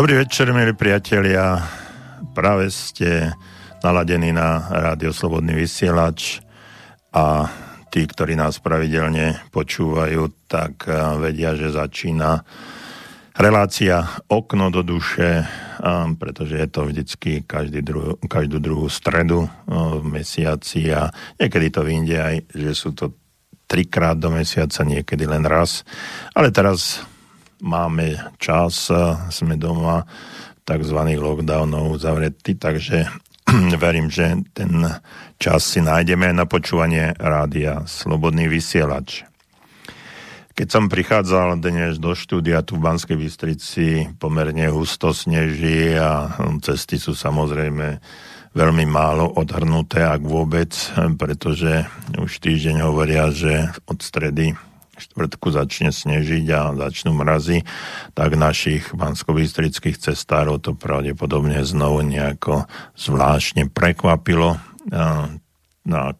Dobrý večer, milí priatelia. Práve ste naladení na rádio Slobodný vysielač a tí, ktorí nás pravidelne počúvajú, tak eh, vedia, že začína relácia Okno do duše, pretože je to vždycky každý dru, každú druhú stredu eh, v mesiaci a niekedy to vyjde aj, že sú to trikrát do mesiaca, niekedy len raz. Ale teraz máme čas, sme doma, tzv. lockdownov zavretí, takže verím, že ten čas si nájdeme na počúvanie rádia Slobodný vysielač. Keď som prichádzal dnes do štúdia tu v Banskej Bystrici, pomerne husto sneží a cesty sú samozrejme veľmi málo odhrnuté, ak vôbec, pretože už týždeň hovoria, že od stredy štvrtku začne snežiť a začnú mrazy, tak našich banskobistrických cestárov to pravdepodobne znovu nejako zvláštne prekvapilo. Tak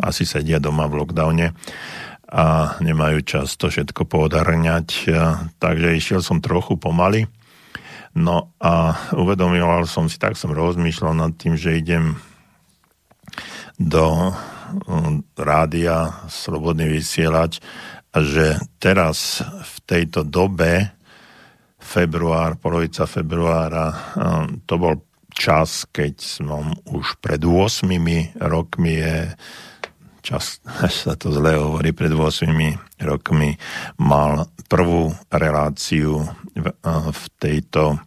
asi sedia doma v lockdowne a nemajú čas to všetko podarňať, takže išiel som trochu pomaly No a uvedomoval som si, tak som rozmýšľal nad tým, že idem do um, rádia Slobodný vysielať a že teraz v tejto dobe február, polovica februára, um, to bol čas, keď som už pred 8 rokmi je čas, sa to zle hovorí, pred 8 rokmi mal prvú reláciu v, v tejto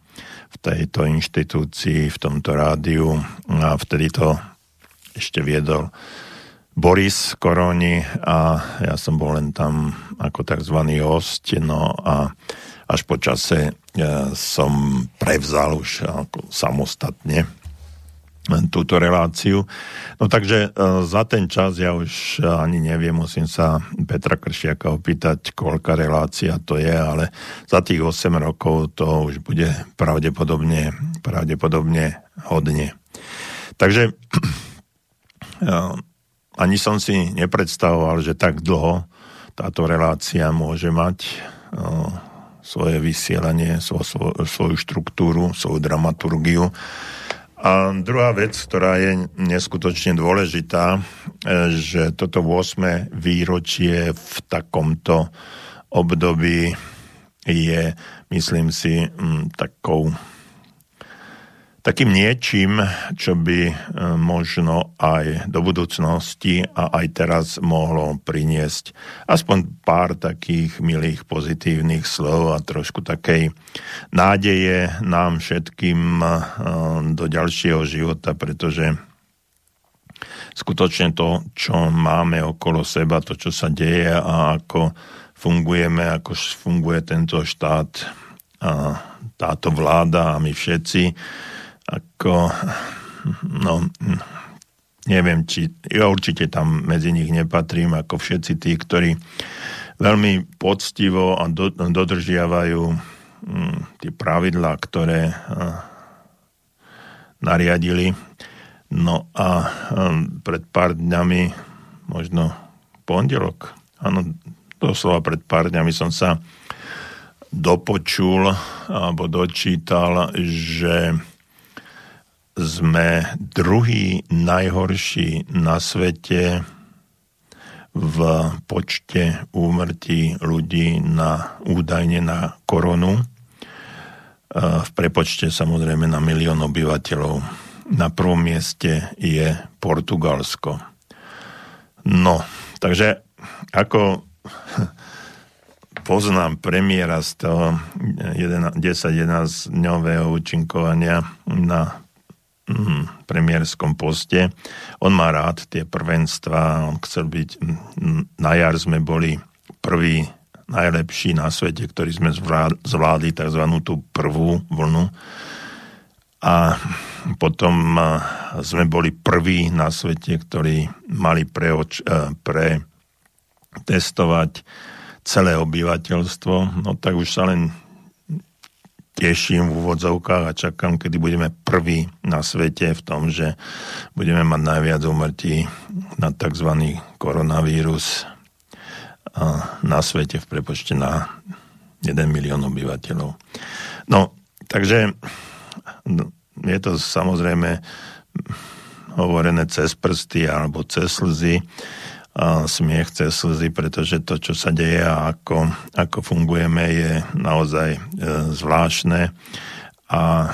v tejto inštitúcii, v tomto rádiu a vtedy to ešte viedol Boris Koroni a ja som bol len tam ako tzv. host, no a až po čase ja som prevzal už samostatne túto reláciu. No takže e, za ten čas ja už ani neviem, musím sa Petra Kršiaka opýtať, koľka relácia to je, ale za tých 8 rokov to už bude pravdepodobne, pravdepodobne hodne. Takže e, ani som si nepredstavoval, že tak dlho táto relácia môže mať e, svoje vysielanie, svoju štruktúru, svoju dramaturgiu a druhá vec, ktorá je neskutočne dôležitá, e, že toto 8. výročie v takomto období je, myslím si, takou takým niečím, čo by e, možno aj do budúcnosti a aj teraz mohlo priniesť aspoň pár takých milých pozitívnych slov a trošku takej nádeje nám všetkým e, do ďalšieho života, pretože skutočne to, čo máme okolo seba, to, čo sa deje a ako fungujeme, ako funguje tento štát, a táto vláda a my všetci, ako, no, neviem, či, ja určite tam medzi nich nepatrím, ako všetci tí, ktorí veľmi poctivo a do, dodržiavajú hm, tie pravidlá, ktoré a, nariadili. No a hm, pred pár dňami, možno pondelok, áno, doslova pred pár dňami som sa dopočul alebo dočítal, že sme druhý najhorší na svete v počte úmrtí ľudí na údajne na koronu. V prepočte samozrejme na milión obyvateľov. Na prvom mieste je Portugalsko. No, takže ako poznám premiéra z toho 10-11 dňového účinkovania na mm, premiérskom poste. On má rád tie prvenstva, on chcel byť, na jar sme boli prvý najlepší na svete, ktorý sme zvládli tzv. tú prvú vlnu. A potom sme boli prví na svete, ktorí mali preoč, e, pre testovať celé obyvateľstvo. No tak už sa len teším v úvodzovkách a čakám, kedy budeme prví na svete v tom, že budeme mať najviac umrtí na tzv. koronavírus na svete v prepočte na 1 milión obyvateľov. No, takže no, je to samozrejme hovorené cez prsty alebo cez slzy, smiech cez slzy, pretože to, čo sa deje a ako, ako fungujeme, je naozaj e, zvláštne a e,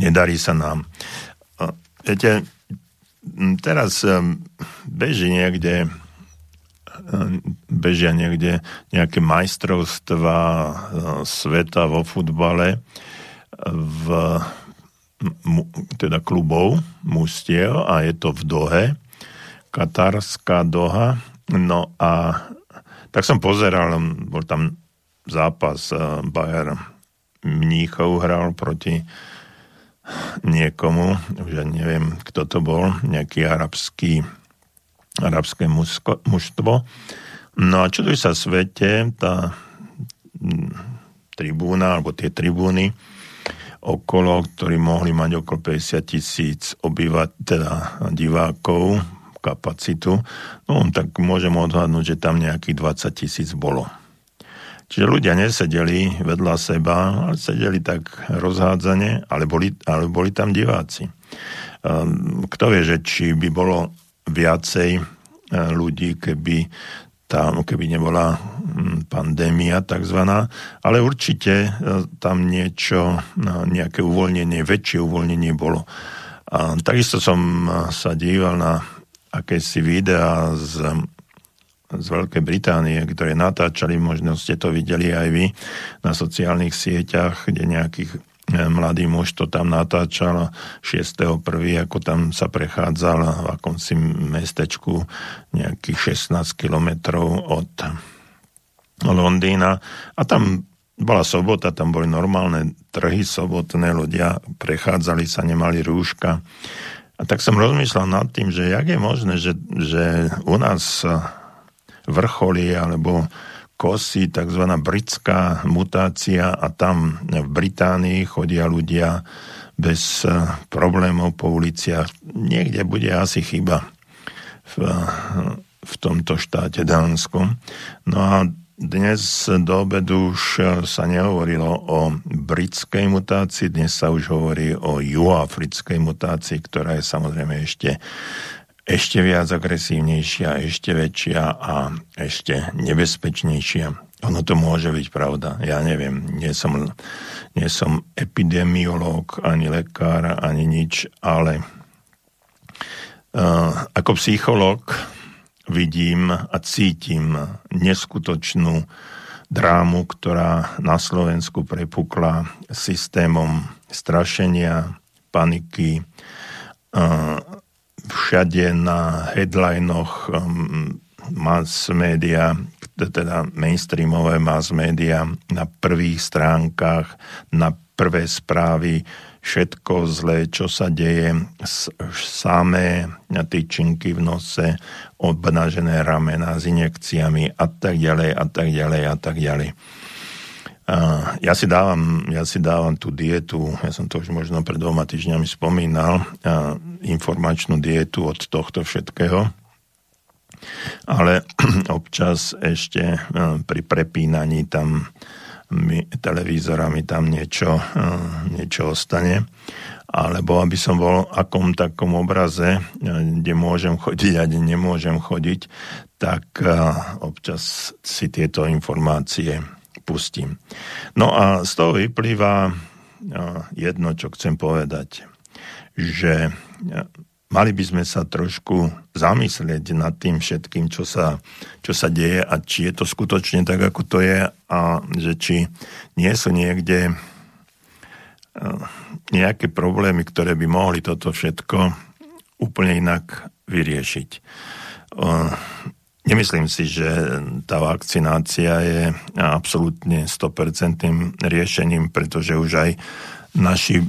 nedarí sa nám. E, viete, teraz beží niekde bežia niekde nejaké majstrovstva sveta vo futbale v teda klubov, mustiev a je to v Dohe, Katarská Doha. No a tak som pozeral, bol tam zápas eh, Bayer Mníchov hral proti niekomu, už ja neviem, kto to bol, nejaký arabský, arabské mužstvo. No a čuduj sa svete, tá mm, tribúna, alebo tie tribúny, okolo, ktorí mohli mať okolo 50 tisíc obyvateľov, teda divákov, kapacitu, no tak môžem odhadnúť, že tam nejakých 20 tisíc bolo. Čiže ľudia nesedeli vedľa seba, ale sedeli tak rozhádzane, ale boli, ale boli tam diváci. Ehm, kto vie, že či by bolo viacej e, ľudí, keby tam, keby nebola hm, pandémia takzvaná, ale určite e, tam niečo, no, nejaké uvoľnenie, väčšie uvoľnenie bolo. A takisto som e, sa díval na akési videá z, z Veľkej Británie, ktoré natáčali, možno ste to videli aj vy na sociálnych sieťach, kde nejakých mladý muž to tam natáčal 6.1., ako tam sa prechádzal v akomsi mestečku nejakých 16 kilometrov od Londýna a tam bola sobota, tam boli normálne trhy sobotné, ľudia prechádzali sa, nemali rúška. A tak som rozmýšľal nad tým, že jak je možné, že, že u nás vrcholí alebo kosy, tzv. britská mutácia a tam v Británii chodia ľudia bez eh, problémov po uliciach. Niekde bude asi chyba v, v tomto štáte Dánsku. No a dnes do obedu už sa nehovorilo o britskej mutácii, dnes sa už hovorí o juafrickej mutácii, ktorá je samozrejme ešte ešte viac agresívnejšia, ešte väčšia a ešte nebezpečnejšia. Ono to môže byť pravda, ja neviem, nie som, nie som epidemiológ, ani lekár, ani nič, ale uh, ako psychológ vidím a cítim neskutočnú drámu, ktorá na Slovensku prepukla systémom strašenia, paniky, uh, všade na headlinoch um, mass media, teda mainstreamové mass media, na prvých stránkach, na prvé správy, všetko zlé, čo sa deje, samé tyčinky v nose, obnažené ramena s injekciami a tak ďalej a tak ďalej a tak ďalej. Ja si, dávam, ja si dávam tú dietu, ja som to už možno pred dvoma týždňami spomínal, informačnú dietu od tohto všetkého, ale občas ešte uh, pri prepínaní tam mi, televízora mi tam niečo, niečo ostane alebo aby som bol akom takom obraze, kde môžem chodiť a kde nemôžem chodiť, tak občas si tieto informácie pustím. No a z toho vyplýva jedno, čo chcem povedať, že mali by sme sa trošku zamyslieť nad tým všetkým, čo sa, čo sa deje a či je to skutočne tak, ako to je a že či nie sú niekde nejaké problémy, ktoré by mohli toto všetko úplne inak vyriešiť. Nemyslím si, že tá vakcinácia je absolútne 100% riešením, pretože už aj naši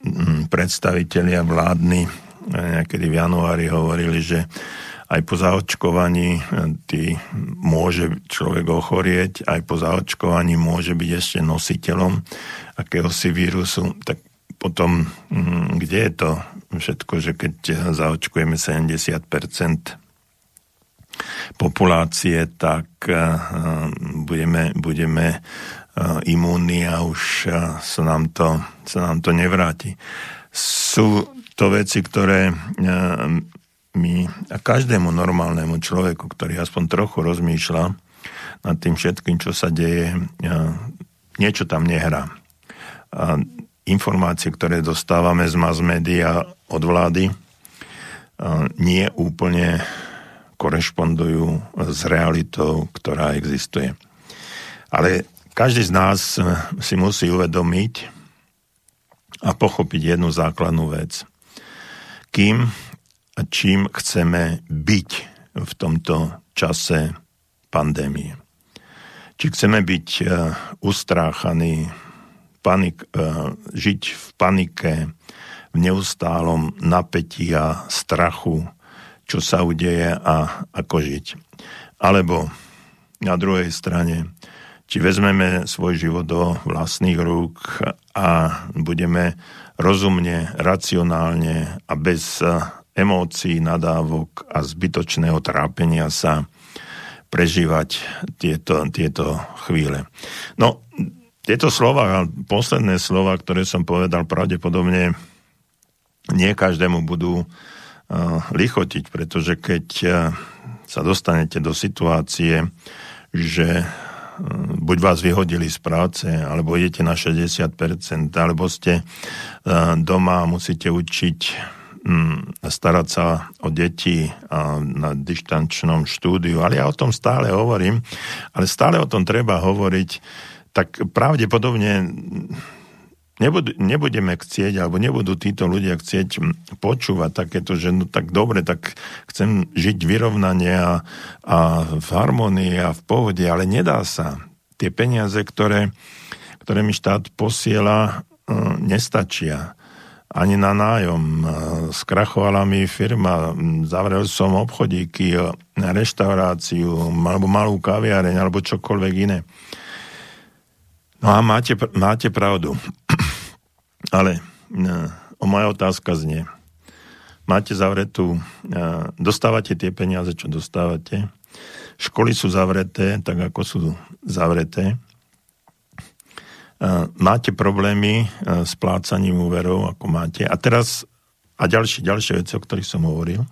mm, predstavitelia vládny eh, niekedy v januári hovorili, že aj po zaočkovaní eh, tý môže človek ochorieť, aj po zaočkovaní môže byť ešte nositeľom akéhosi vírusu, tak potom mm, kde je to všetko, že keď zaočkujeme 70% populácie, tak eh, budeme, budeme imúnni a už sa nám, to, sa nám to nevráti. Sú to veci, ktoré my a každému normálnemu človeku, ktorý aspoň trochu rozmýšľa nad tým všetkým, čo sa deje, niečo tam nehrá. Informácie, ktoré dostávame z mass media od vlády, nie úplne korešpondujú s realitou, ktorá existuje. Ale každý z nás si musí uvedomiť a pochopiť jednu základnú vec. Kým a čím chceme byť v tomto čase pandémie. Či chceme byť uh, ustráchaní, panik, uh, žiť v panike, v neustálom napätí a strachu, čo sa udeje a ako žiť. Alebo na druhej strane, či vezmeme svoj život do vlastných rúk a budeme rozumne, racionálne a bez emócií, nadávok a zbytočného trápenia sa prežívať tieto, tieto chvíle. No, tieto slova, posledné slova, ktoré som povedal, pravdepodobne nie každému budú uh, lichotiť, pretože keď uh, sa dostanete do situácie, že buď vás vyhodili z práce, alebo idete na 60%, alebo ste uh, doma a musíte učiť Mm, starať sa o deti na dištančnom štúdiu, ale ja o tom stále hovorím, ale stále o tom treba hovoriť, tak pravdepodobne nebud, nebudeme chcieť, alebo nebudú títo ľudia chcieť počúvať takéto, že no tak dobre, tak chcem žiť vyrovnanie a, a v harmonii a v pohode, ale nedá sa. Tie peniaze, ktoré, ktoré mi štát posiela, hm, nestačia ani na nájom. Skrachovala mi firma, zavrel som obchodíky, reštauráciu, alebo malú kaviareň, alebo čokoľvek iné. No a máte, máte pravdu. Ale o moja otázka znie. Máte zavretú, dostávate tie peniaze, čo dostávate. Školy sú zavreté, tak ako sú zavreté máte problémy s plácaním úverov, ako máte. A teraz, a ďalšie, ďalšie veci, o ktorých som hovoril.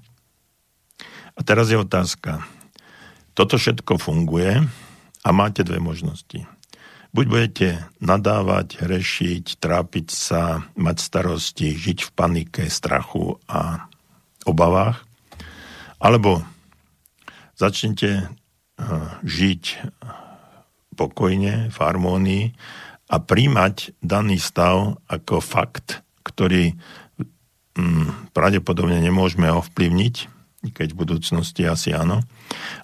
A teraz je otázka. Toto všetko funguje a máte dve možnosti. Buď budete nadávať, hrešiť, trápiť sa, mať starosti, žiť v panike, strachu a obavách, alebo začnete žiť pokojne, v harmónii a príjmať daný stav ako fakt, ktorý hm, pravdepodobne nemôžeme ovplyvniť, keď v budúcnosti asi áno,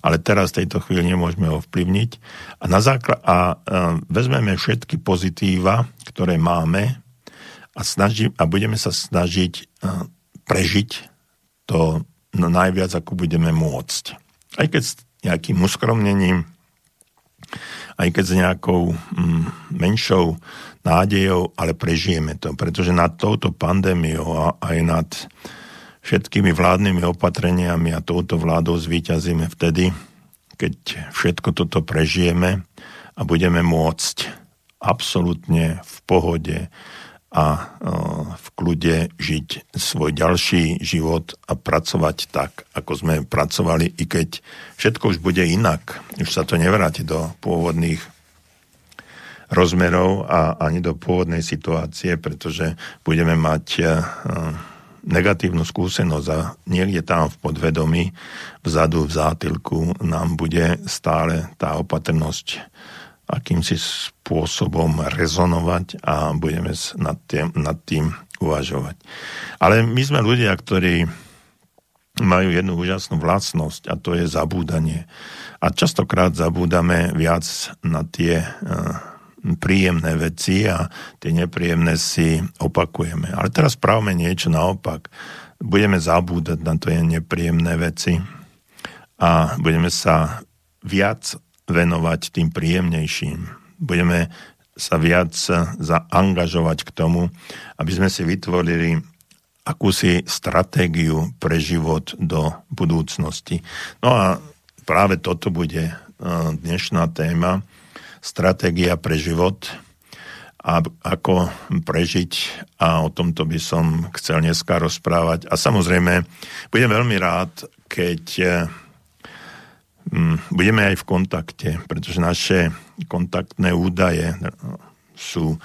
ale teraz v tejto chvíli nemôžeme ovplyvniť. A, na zákla- a, a vezmeme všetky pozitíva, ktoré máme a, snaží, a budeme sa snažiť a, prežiť to najviac, ako budeme môcť. Aj keď s nejakým uskromnením, aj keď s nejakou mm, menšou nádejou, ale prežijeme to, pretože nad touto pandémiou a aj nad všetkými vládnymi opatreniami a touto vládou zvíťazíme vtedy, keď všetko toto prežijeme a budeme môcť absolútne v pohode a v kľude žiť svoj ďalší život a pracovať tak, ako sme pracovali, i keď všetko už bude inak. Už sa to nevráti do pôvodných rozmerov a ani do pôvodnej situácie, pretože budeme mať negatívnu skúsenosť a niekde tam v podvedomí, vzadu v zátilku nám bude stále tá opatrnosť akýmsi spôsobom rezonovať a budeme nad tým, nad tým uvažovať. Ale my sme ľudia, ktorí majú jednu úžasnú vlastnosť a to je zabúdanie. A častokrát zabúdame viac na tie uh, príjemné veci a tie nepríjemné si opakujeme. Ale teraz spravme niečo naopak. Budeme zabúdať na tie nepríjemné veci a budeme sa viac venovať tým príjemnejším. Budeme sa viac zaangažovať k tomu, aby sme si vytvorili akúsi stratégiu pre život do budúcnosti. No a práve toto bude dnešná téma. Stratégia pre život a ako prežiť a o tomto by som chcel dneska rozprávať. A samozrejme, budem veľmi rád, keď mm, budeme aj v kontakte, pretože naše kontaktné údaje sú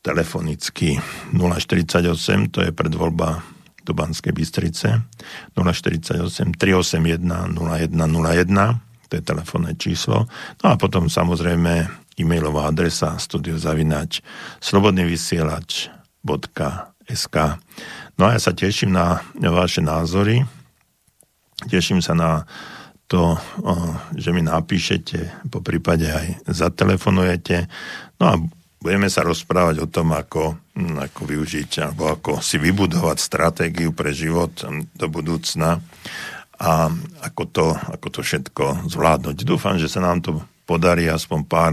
telefonicky 048, to je predvoľba do Banskej Bystrice, 048 381 0101, to je telefónne číslo. No a potom samozrejme e-mailová adresa studiozavinač slobodnyvysielač.sk No a ja sa teším na vaše názory, teším sa na to, že mi napíšete, po prípade aj zatelefonujete. No a budeme sa rozprávať o tom, ako, hm, ako využiť alebo ako si vybudovať stratégiu pre život hm, do budúcna a ako to, ako to všetko zvládnuť. Dúfam, že sa nám to podarí aspoň pár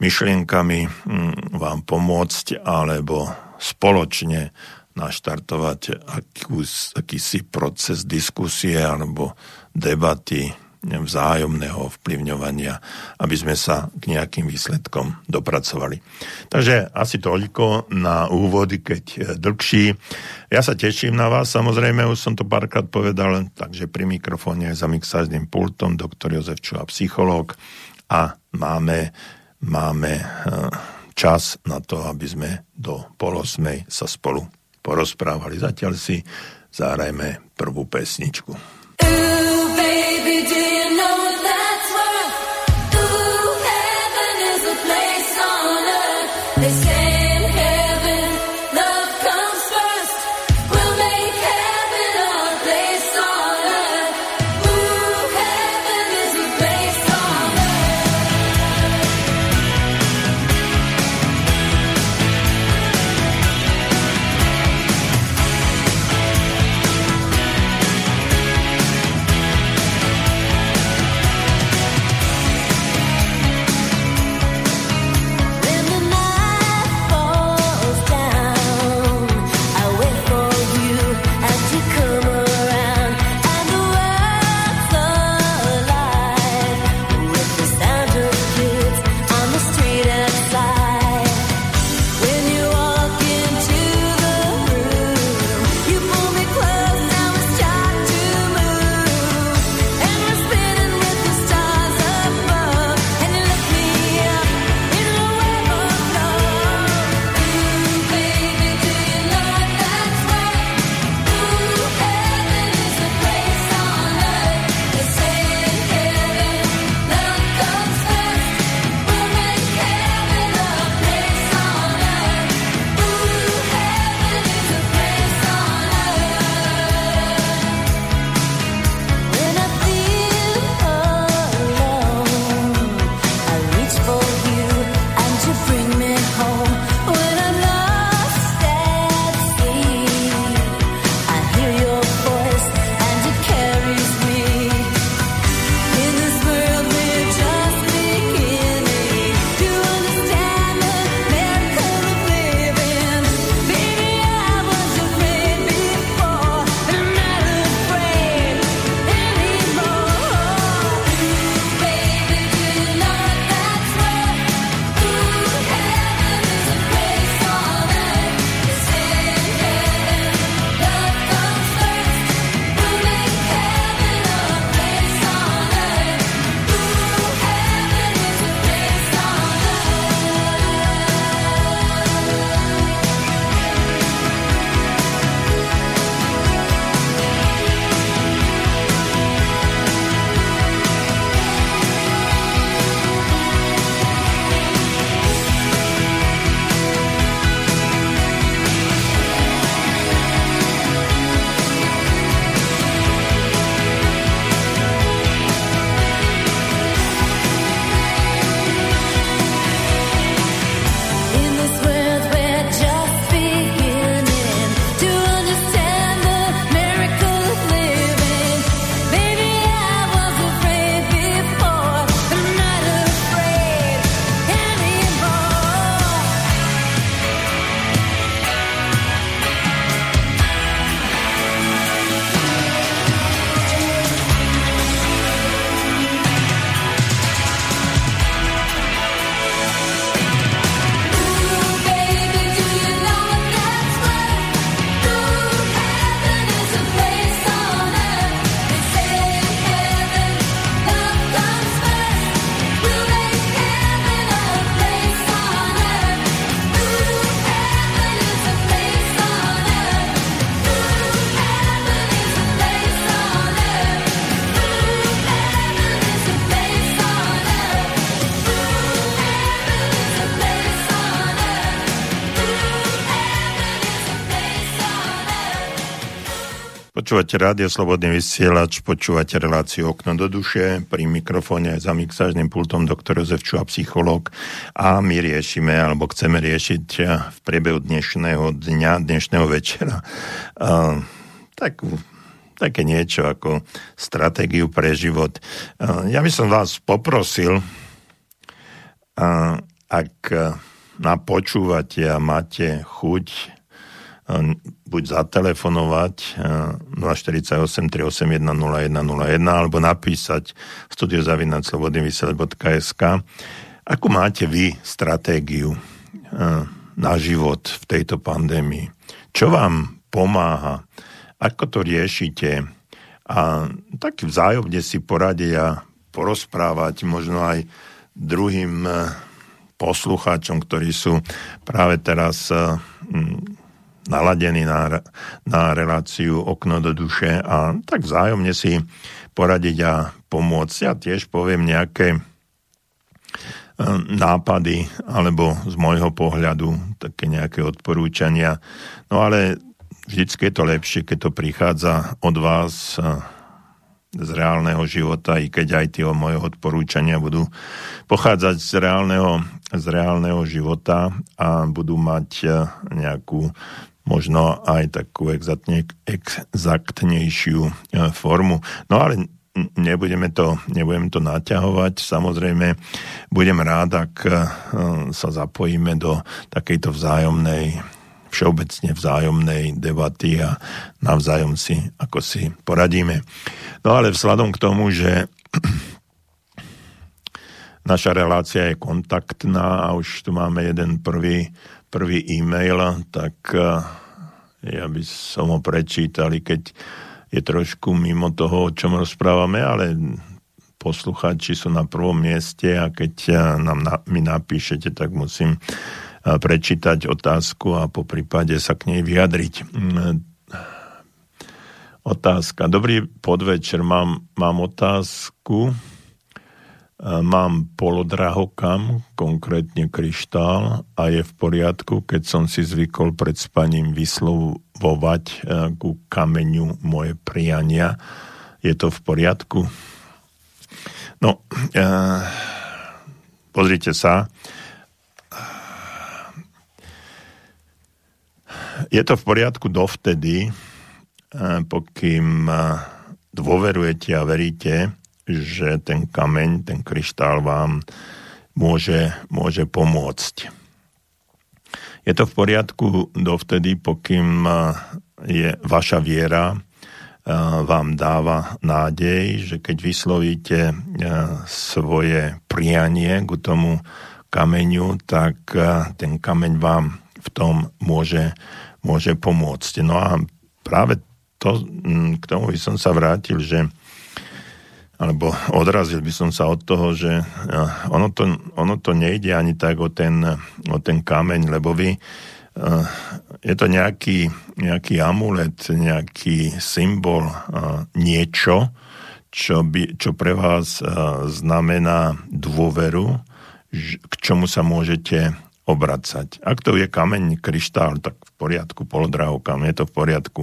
myšlienkami hm, vám pomôcť alebo spoločne naštartovať akýsi proces diskusie alebo debaty vzájomného vplyvňovania, aby sme sa k nejakým výsledkom dopracovali. Takže asi toľko na úvody, keď e, dlhší. Ja sa teším na vás, samozrejme, už som to párkrát povedal, takže pri mikrofóne za mixážnym pultom doktor Jozef Čuha, psychológ a máme, máme e, čas na to, aby sme do polosmej sa spolu porozprávali. Zatiaľ si zahrajme prvú pesničku. Ooh, baby, Počúvate rádio Slobodný vysielač, počúvate reláciu Okno do duše, pri mikrofóne za mixážnym pultom doktor Jozef Čuha, psychológ a my riešime, alebo chceme riešiť v priebehu dnešného dňa, dnešného večera uh, takú také niečo ako stratégiu pre život. Ja by som vás poprosil, ak napočúvate a máte chuť buď zatelefonovať 048 381 0101 alebo napísať studiozavinačslobodnyvysielač.sk Akú máte vy stratégiu na život v tejto pandémii? Čo vám pomáha? Ako to riešite? A tak vzájomne si poradia porozprávať možno aj druhým poslucháčom, ktorí sú práve teraz naladení na, na reláciu okno do duše a tak vzájomne si poradiť a pomôcť. Ja tiež poviem nejaké e, nápady alebo z môjho pohľadu také nejaké odporúčania. No ale vždycky je to lepšie, keď to prichádza od vás e, z reálneho života, i keď aj tie moje odporúčania budú pochádzať z reálneho, z reálneho života a budú mať e, nejakú možno aj takú exaktne, exaktnejšiu e, formu. No ale nebudeme to, nebudeme to naťahovať. Samozrejme, budem rád, ak e, sa zapojíme do takejto vzájomnej, všeobecne vzájomnej debaty a navzájom si, ako si poradíme. No ale vzhľadom k tomu, že naša relácia je kontaktná a už tu máme jeden prvý prvý e-mail, tak eh, ja by som ho prečítal, keď je trošku mimo toho, o čom rozprávame, ale poslucháči sú na prvom mieste a keď eh, nám na, mi napíšete, tak musím eh, prečítať otázku a po prípade sa k nej vyjadriť. Otázka. Dobrý podvečer, mám, mám otázku Mám polodrahokam, konkrétne kryštál a je v poriadku, keď som si zvykol pred spaním vyslovovať e, ku kameňu moje priania. Je to v poriadku? No, e, pozrite sa. Je to v poriadku dovtedy, e, pokým dôverujete a veríte, že ten kameň, ten kryštál vám môže, môže pomôcť. Je to v poriadku dovtedy, pokým je vaša viera vám dáva nádej, že keď vyslovíte svoje prianie k tomu kameňu, tak ten kameň vám v tom môže, môže pomôcť. No a práve to, k tomu by som sa vrátil, že alebo odrazil by som sa od toho, že ono to, ono to nejde ani tak o ten, o ten kameň, lebo vy je to nejaký, nejaký amulet, nejaký symbol, niečo, čo, by, čo pre vás znamená dôveru, k čomu sa môžete obracať. Ak to je kameň, kryštál, tak v poriadku, kameň, je to v poriadku.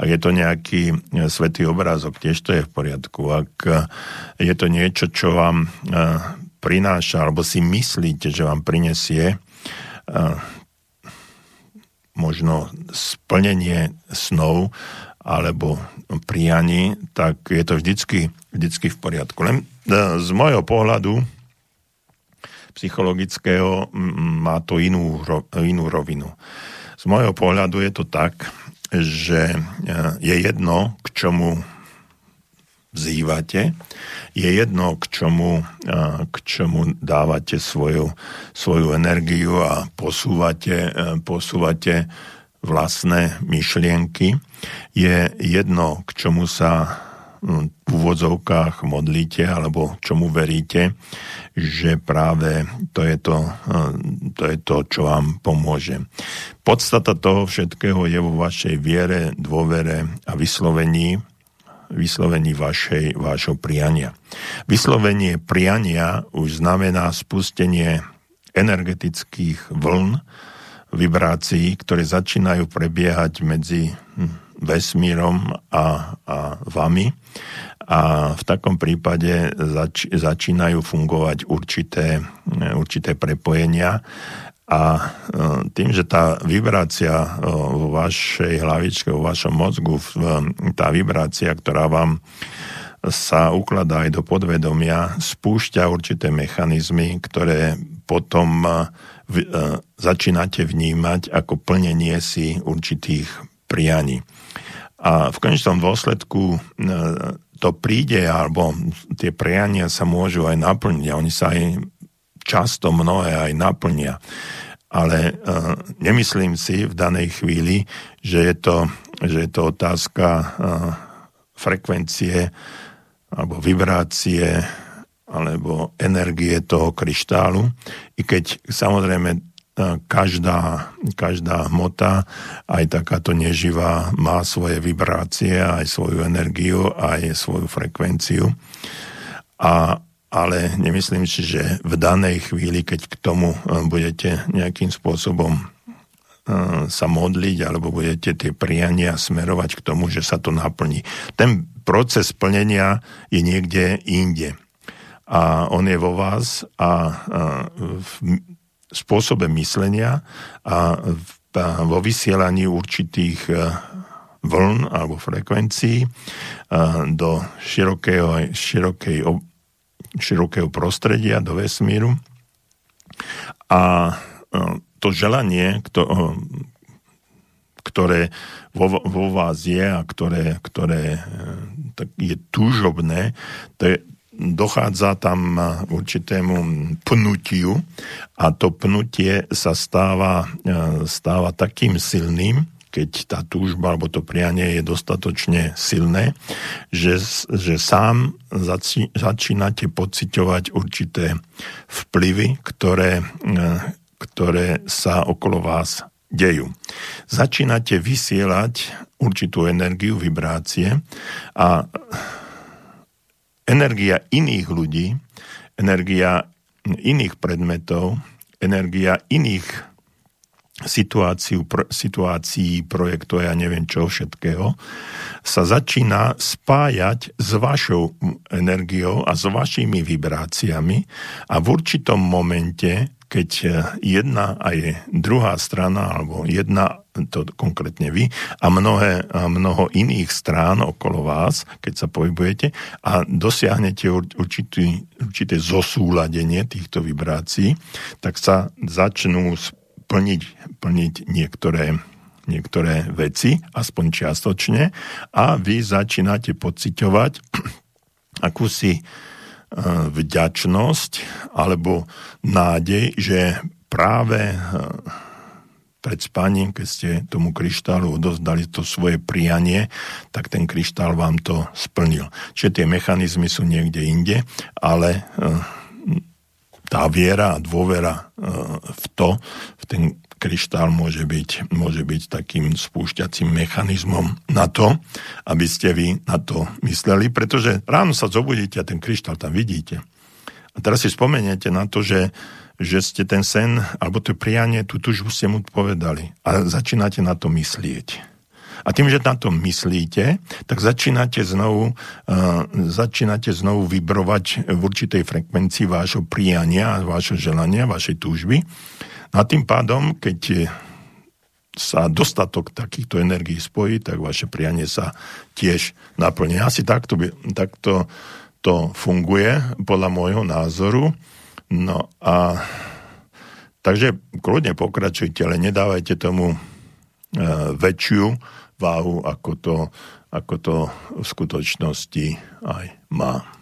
Ak je to nejaký e, svetý obrázok, tiež to je v poriadku. Ak e, je to niečo, čo vám e, prináša, alebo si myslíte, že vám prinesie možno splnenie snov alebo prianí, tak je to vždycky, vždycky v poriadku. Len z môjho pohľadu psychologického má to inú, inú rovinu. Z môjho pohľadu je to tak, že e, je jedno, k čomu vzývate, je jedno, k čomu, e, k čomu dávate svoju, svoju energiu a posúvate, e, posúvate vlastné myšlienky. Je jedno, k čomu sa v úvodzovkách modlíte alebo čomu veríte, že práve to je to, to je to, čo vám pomôže. Podstata toho všetkého je vo vašej viere, dôvere a vyslovení, vyslovení vašej, vášho priania. Vyslovenie priania už znamená spustenie energetických vln, vibrácií, ktoré začínajú prebiehať medzi hm, vesmírom a, a vami. A v takom prípade zač, začínajú fungovať určité, určité prepojenia a e, tým, že tá vibrácia e, vo vašej hlavičke, vo vašom mozgu, tá vibrácia, ktorá vám sa ukladá aj do podvedomia, spúšťa určité mechanizmy, ktoré potom začínate vnímať ako plnenie si určitých prianí. A v konečnom dôsledku to príde, alebo tie priania sa môžu aj naplniť a oni sa aj často mnohé aj naplnia ale uh, nemyslím si v danej chvíli, že je to, že je to otázka uh, frekvencie alebo vibrácie alebo energie toho kryštálu, i keď samozrejme každá, každá hmota, aj takáto neživá, má svoje vibrácie, aj svoju energiu, aj svoju frekvenciu. A ale nemyslím si, že v danej chvíli, keď k tomu eh, budete nejakým spôsobom eh, sa modliť, alebo budete tie priania smerovať k tomu, že sa to naplní. Ten proces plnenia je niekde inde. A on je vo vás a v spôsobe myslenia a vo vysielaní určitých vln alebo frekvencií do širokej, širokej širokého prostredia, do vesmíru. A e, to želanie, ktoré vo, vo vás je a ktoré, ktoré e, je túžobné, to je, dochádza tam určitému pnutiu a to pnutie sa stáva, e, stáva takým silným, keď tá túžba alebo to prianie je dostatočne silné, že, že sám zači, začínate pociťovať určité vplyvy, ktoré, e, ktoré sa okolo vás dejú. Začínate vysielať určitú energiu, vibrácie a energia iných ľudí, energia iných predmetov, energia iných situáciu, situácií projektu a ja neviem čo všetkého, sa začína spájať s vašou energiou a s vašimi vibráciami a v určitom momente, keď jedna aj druhá strana, alebo jedna, to konkrétne vy, a, mnohé, a mnoho iných strán okolo vás, keď sa pohybujete a dosiahnete určitý, určité zosúladenie týchto vibrácií, tak sa začnú plniť, plniť niektoré, niektoré veci, aspoň čiastočne, a vy začínate pociťovať akúsi e, vďačnosť alebo nádej, že práve e, pred spaním, keď ste tomu kryštálu odozdali to svoje prianie, tak ten kryštál vám to splnil. Čiže tie mechanizmy sú niekde inde, ale e, tá viera a dôvera e, v to, v ten kryštál môže byť, môže byť takým spúšťacím mechanizmom na to, aby ste vy na to mysleli, pretože ráno sa zobudíte a ten kryštál tam vidíte. A teraz si spomeniete na to, že, že ste ten sen, alebo to prianie, tú tužbu ste mu povedali a začínate na to myslieť. A tým, že na to myslíte, tak začínate znovu, uh, začínate znovu vibrovať v určitej frekvencii vášho prijania, vášho želania, vašej túžby. No a tým pádom, keď sa dostatok takýchto energií spojí, tak vaše prianie sa tiež naplní. Asi takto, takto to funguje podľa môjho názoru. No a takže kľudne pokračujte, ale nedávajte tomu e, väčšiu váhu, ako to, ako to v skutočnosti aj má.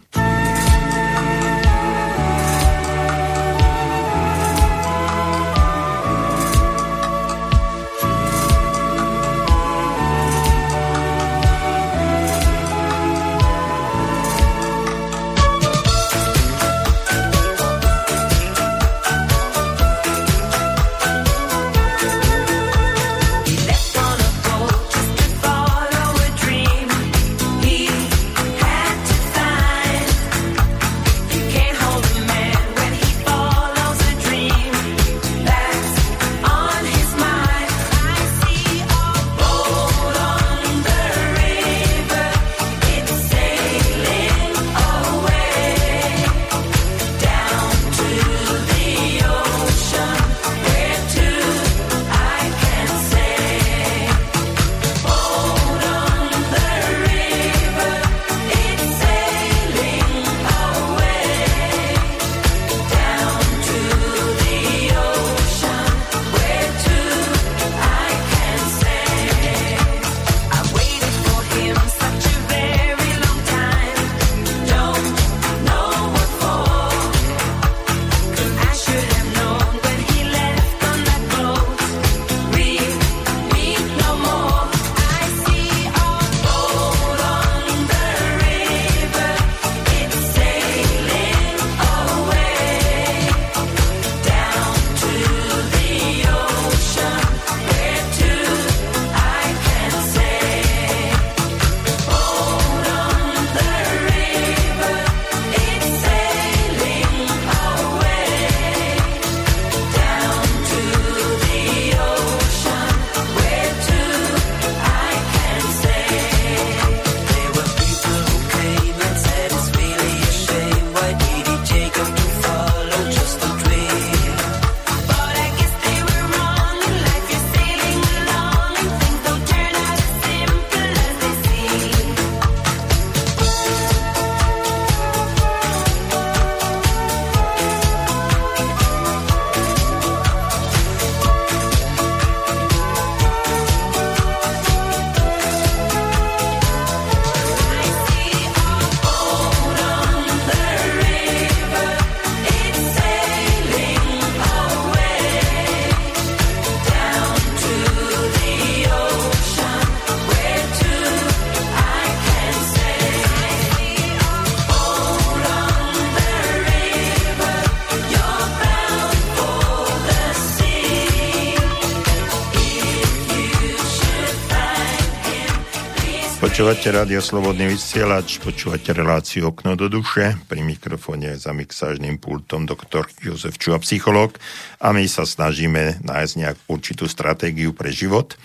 Počúvate rádio Slobodný vysielač, počúvate reláciu Okno do duše, pri mikrofóne za mixážnym pultom doktor Jozef Čuha, psychológ a my sa snažíme nájsť nejakú určitú stratégiu pre život.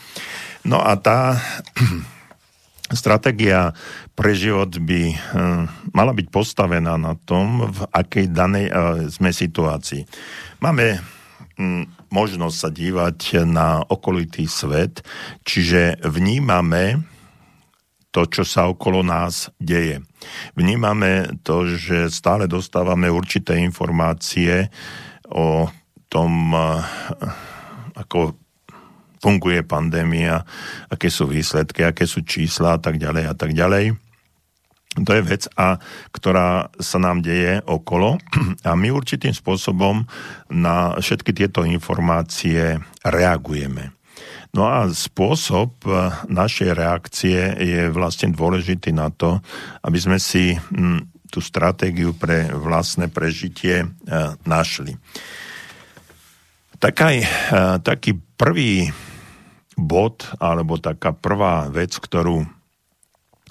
No a tá stratégia pre život by hm, mala byť postavená na tom, v akej danej uh, sme situácii. Máme hm, možnosť sa dívať na okolitý svet, čiže vnímame to, čo sa okolo nás deje. Vnímame to, že stále dostávame určité informácie o tom, ako funguje pandémia, aké sú výsledky, aké sú čísla a tak ďalej a tak ďalej. To je vec, a, ktorá sa nám deje okolo a my určitým spôsobom na všetky tieto informácie reagujeme. No a spôsob e, našej reakcie je vlastne dôležitý na to, aby sme si tú stratégiu pre vlastné prežitie e, našli. Takaj, e, taký prvý bod, alebo taká prvá vec, ktorú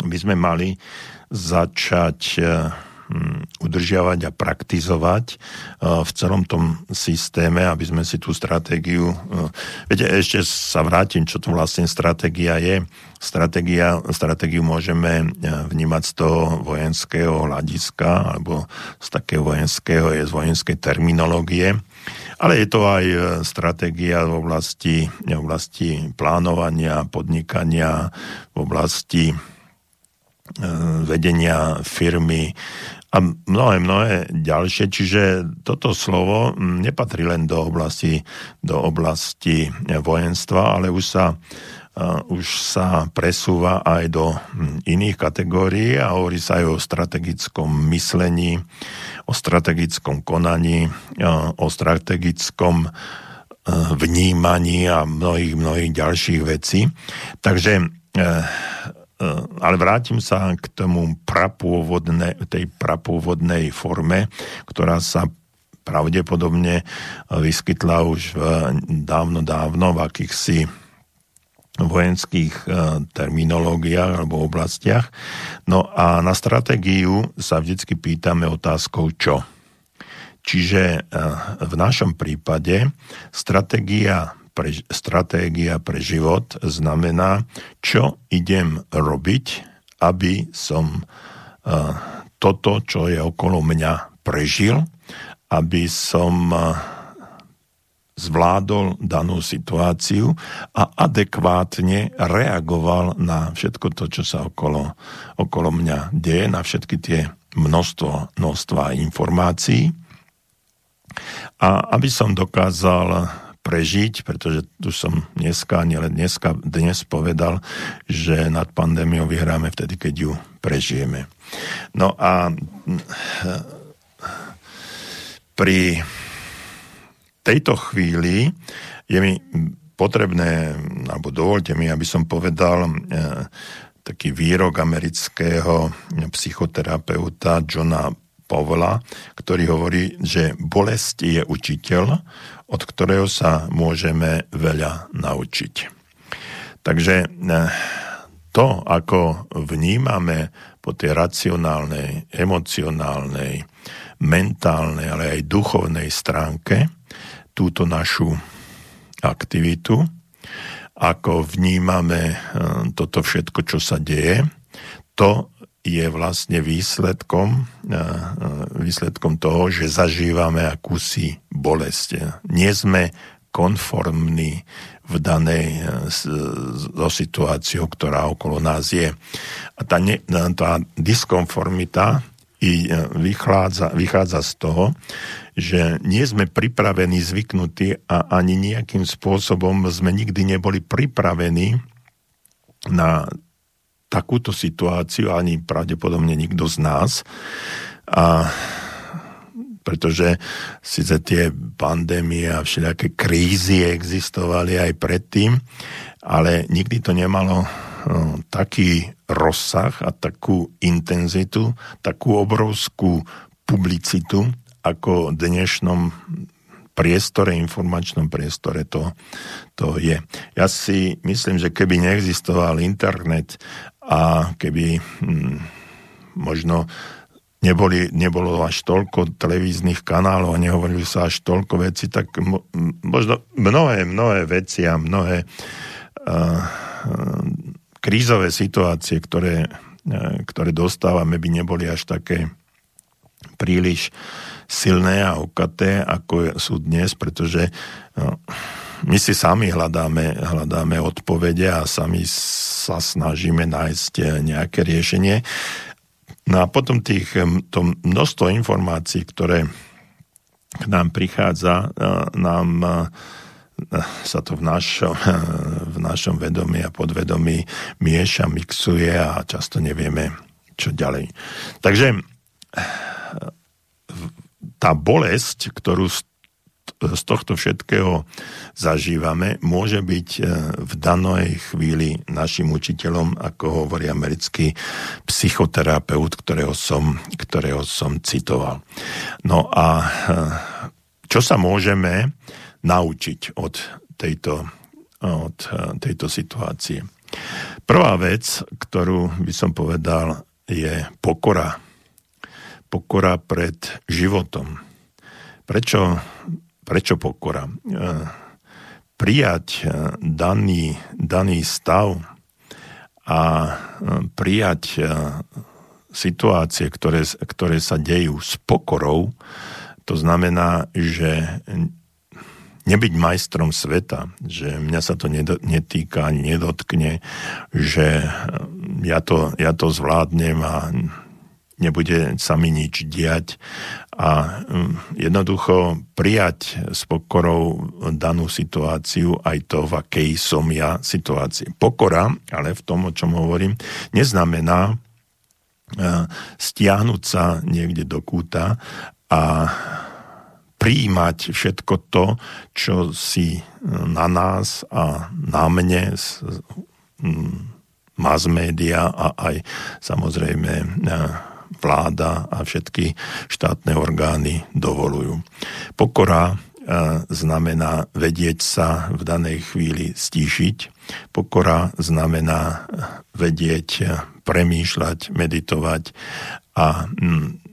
by sme mali začať Hm, udržiavať a praktizovať eh, v celom tom systéme, aby sme si tú stratégiu... Eh, viete, ešte sa vrátim, čo to vlastne stratégia je. Stratégia, stratégiu môžeme eh, vnímať z toho vojenského hľadiska alebo z takého vojenského, je z vojenskej terminológie. Ale je to aj stratégia v oblasti, v oblasti plánovania, podnikania, v oblasti vedenia firmy, a mnohé, mnohé ďalšie. Čiže toto slovo mm, nepatrí len do oblasti, do oblasti vojenstva, ale už sa, uh, už sa presúva aj do mm, iných kategórií a hovorí sa aj o strategickom myslení, o strategickom konaní, o strategickom vnímaní a mnohých, mnohých ďalších vecí. Takže Eh, ale vrátim sa k tomu prapôvodne, tej prapôvodnej forme, ktorá sa pravdepodobne vyskytla už dávno, dávno v akýchsi vojenských eh, terminológiách alebo oblastiach. No a na stratégiu sa vždycky pýtame otázkou čo. Čiže eh, v našom prípade stratégia pre, stratégia pre život znamená, čo idem robiť, aby som uh, toto, čo je okolo mňa, prežil, aby som uh, zvládol danú situáciu a adekvátne reagoval na všetko to, čo sa okolo, okolo mňa deje, na všetky tie množstvo, množstva informácií. A aby som dokázal prežiť, pretože tu som dneska, nielen dneska, dnes povedal, že nad pandémiou vyhráme vtedy, keď ju prežijeme. No a pri tejto chvíli je mi potrebné, alebo dovolte mi, aby som povedal eh, taký výrok amerického psychoterapeuta Johna Pavla, ktorý hovorí, že bolesť je učiteľ, od ktorého sa môžeme veľa naučiť. Takže eh, to, ako vnímame po tej racionálnej, emocionálnej, mentálnej, ale aj duchovnej stránke túto našu aktivitu, ako vnímame eh, toto všetko, čo sa deje, to je vlastne výsledkom, výsledkom toho, že zažívame akúsi bolesť. Nie sme konformní v danej so situáciou, ktorá okolo nás je. A tá, tá diskonformita i vychádza, vychádza z toho, že nie sme pripravení, zvyknutí a ani nejakým spôsobom sme nikdy neboli pripravení na takúto situáciu, ani pravdepodobne nikto z nás. A pretože síce tie pandémie a všelijaké krízy existovali aj predtým, ale nikdy to nemalo no, taký rozsah a takú intenzitu, takú obrovskú publicitu, ako v dnešnom priestore, informačnom priestore to, to je. Ja si myslím, že keby neexistoval internet a keby hm, možno neboli, nebolo až toľko televíznych kanálov a nehovorili sa až toľko veci, tak mo, možno mnohé, mnohé veci a mnohé uh, krízové situácie, ktoré, uh, ktoré dostávame, by neboli až také príliš silné a okaté, ako sú dnes, pretože uh, my si sami hľadáme, hľadáme odpovede a sami sa snažíme nájsť nejaké riešenie. No a potom tých, to množstvo informácií, ktoré k nám prichádza, nám sa to v našom, v našom vedomí a podvedomí mieša, mixuje a často nevieme, čo ďalej. Takže tá bolesť, ktorú tohto všetkého zažívame, môže byť e, v danej chvíli našim učiteľom, ako hovorí americký psychoterapeut, ktorého som, ktorého som citoval. No a e, čo sa môžeme naučiť od tejto, od e, tejto situácie? Prvá vec, ktorú by som povedal, je pokora. Pokora pred životom. Prečo Prečo pokora? E, prijať e, daný, daný stav a e, prijať situácie, ktoré, ktoré sa dejú s pokorou, to znamená, že nebyť majstrom sveta, že mňa sa to netýka nedotkne, že ja to, ja to zvládnem a nebude sa mi nič diať a mm, jednoducho prijať s pokorou danú situáciu, aj to, v akej som ja situácii. Pokora, ale v tom, o čom hovorím, neznamená e, stiahnuť sa niekde do kúta a prijímať všetko to, čo si na nás a na mne mass media a aj samozrejme e, vláda a všetky štátne orgány dovolujú. Pokora e, znamená vedieť sa v danej chvíli stíšiť. Pokora znamená vedieť, e, premýšľať, meditovať a mm,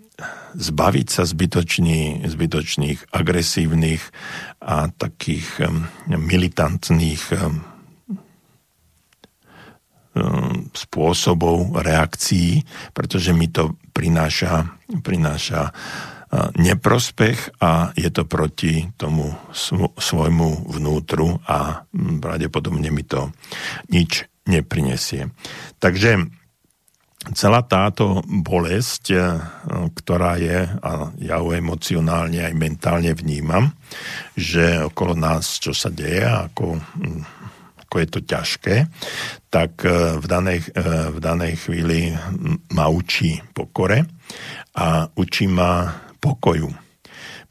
zbaviť sa zbytočný, zbytočných agresívnych a takých militantných spôsobov reakcií, pretože mi to prináša, prináša neprospech a je to proti tomu svojmu vnútru a pravdepodobne mi to nič neprinesie. Takže celá táto bolesť, ktorá je, a ja ju emocionálne aj mentálne vnímam, že okolo nás čo sa deje, ako ako je to ťažké, tak e, v danej, e, v danej chvíli ma učí pokore a učí ma pokoju.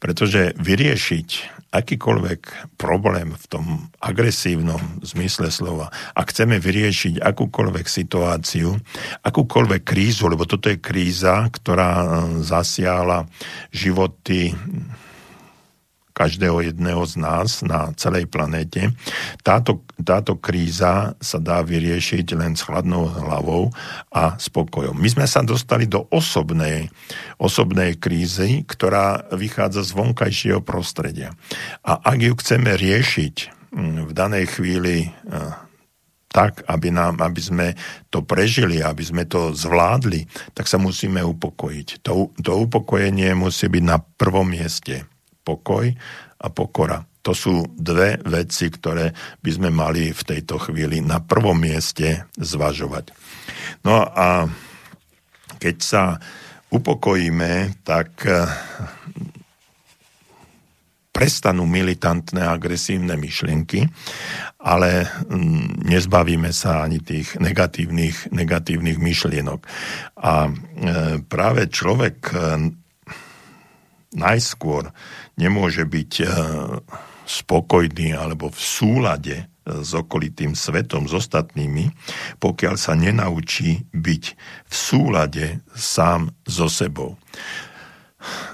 Pretože vyriešiť akýkoľvek problém v tom agresívnom zmysle slova, ak chceme vyriešiť akúkoľvek situáciu, akúkoľvek krízu, lebo toto je kríza, ktorá e, zasiahla životy každého jedného z nás na celej planéte. Táto, táto kríza sa dá vyriešiť len s chladnou hlavou a spokojom. My sme sa dostali do osobnej, osobnej krízy, ktorá vychádza z vonkajšieho prostredia. A ak ju chceme riešiť mm, v danej chvíli tak, aby, nám, aby sme to prežili, aby sme to zvládli, tak sa musíme upokojiť. To, to upokojenie musí byť na prvom mieste pokoj a pokora. To sú dve veci, ktoré by sme mali v tejto chvíli na prvom mieste zvažovať. No a keď sa upokojíme, tak eh, prestanú militantné agresívne myšlienky, ale mm, nezbavíme sa ani tých negatívnych, negatívnych myšlienok. A eh, práve človek eh, najskôr nemôže byť eh, spokojný alebo v súlade eh, s okolitým svetom, s ostatnými, pokiaľ sa nenaučí byť v súlade sám so sebou.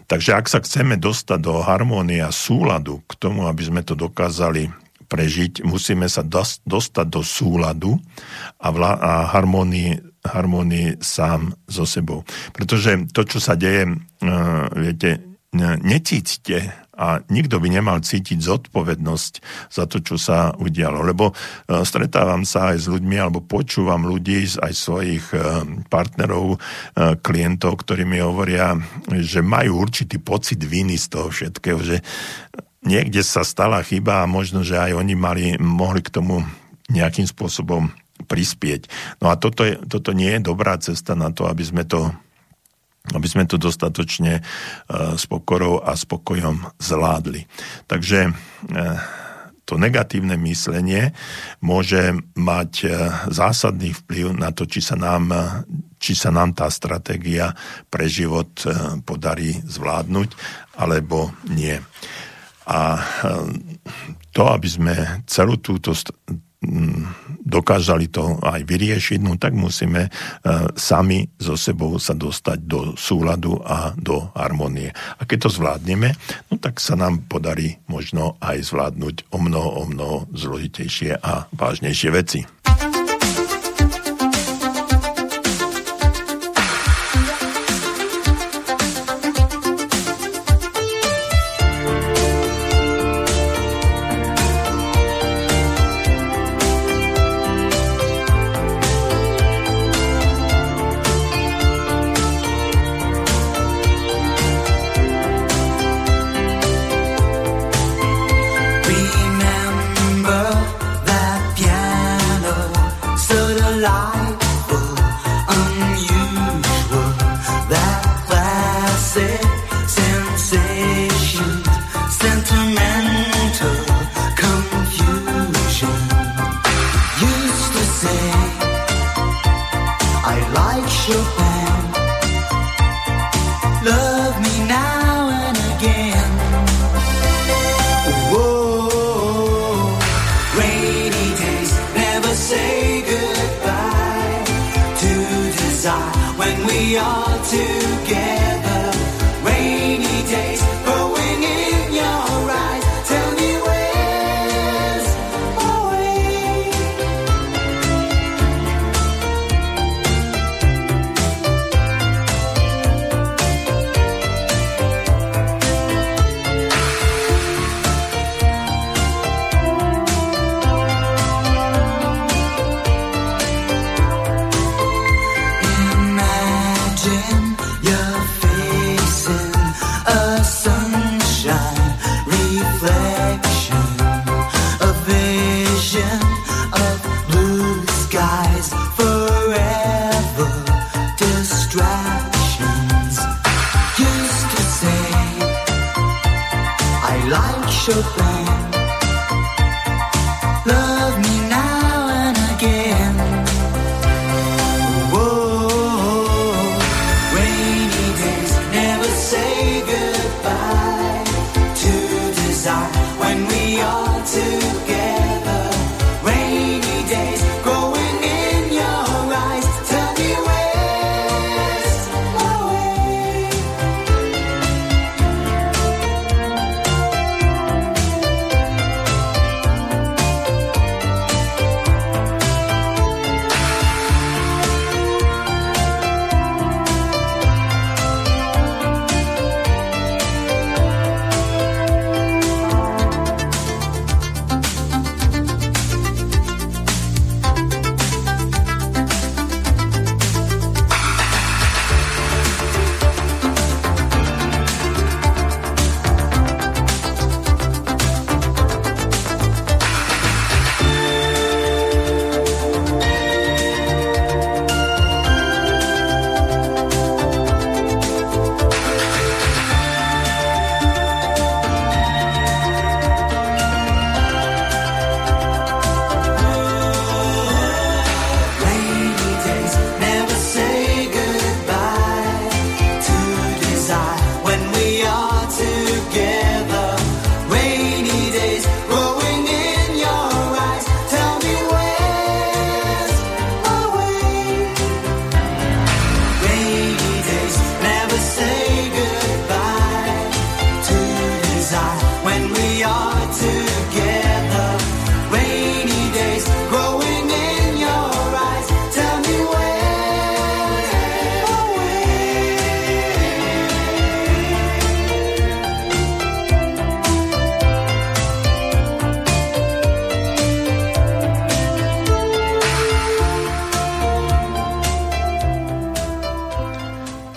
Takže ak sa chceme dostať do harmónie a súladu k tomu, aby sme to dokázali prežiť, musíme sa dostať do súladu a, vla- a harmónii harmonii sám so sebou. Pretože to, čo sa deje, uh, viete, necítite a nikto by nemal cítiť zodpovednosť za to, čo sa udialo. Lebo uh, stretávam sa aj s ľuďmi, alebo počúvam ľudí, aj svojich uh, partnerov, uh, klientov, ktorí mi hovoria, že majú určitý pocit viny z toho všetkého, že niekde sa stala chyba a možno, že aj oni mali, mohli k tomu nejakým spôsobom prispieť. No a toto, je, toto nie je dobrá cesta na to, aby sme to aby sme to dostatočne uh, s pokorou a spokojom zvládli. Takže uh, to negatívne myslenie môže mať uh, zásadný vplyv na to, či sa nám, či sa nám tá stratégia pre život podarí zvládnuť, alebo nie. A to, aby sme celú túto dokázali to aj vyriešiť, no tak musíme sami so sebou sa dostať do súladu a do harmonie. A keď to zvládneme, no tak sa nám podarí možno aj zvládnuť o mnoho, o mnoho zložitejšie a vážnejšie veci.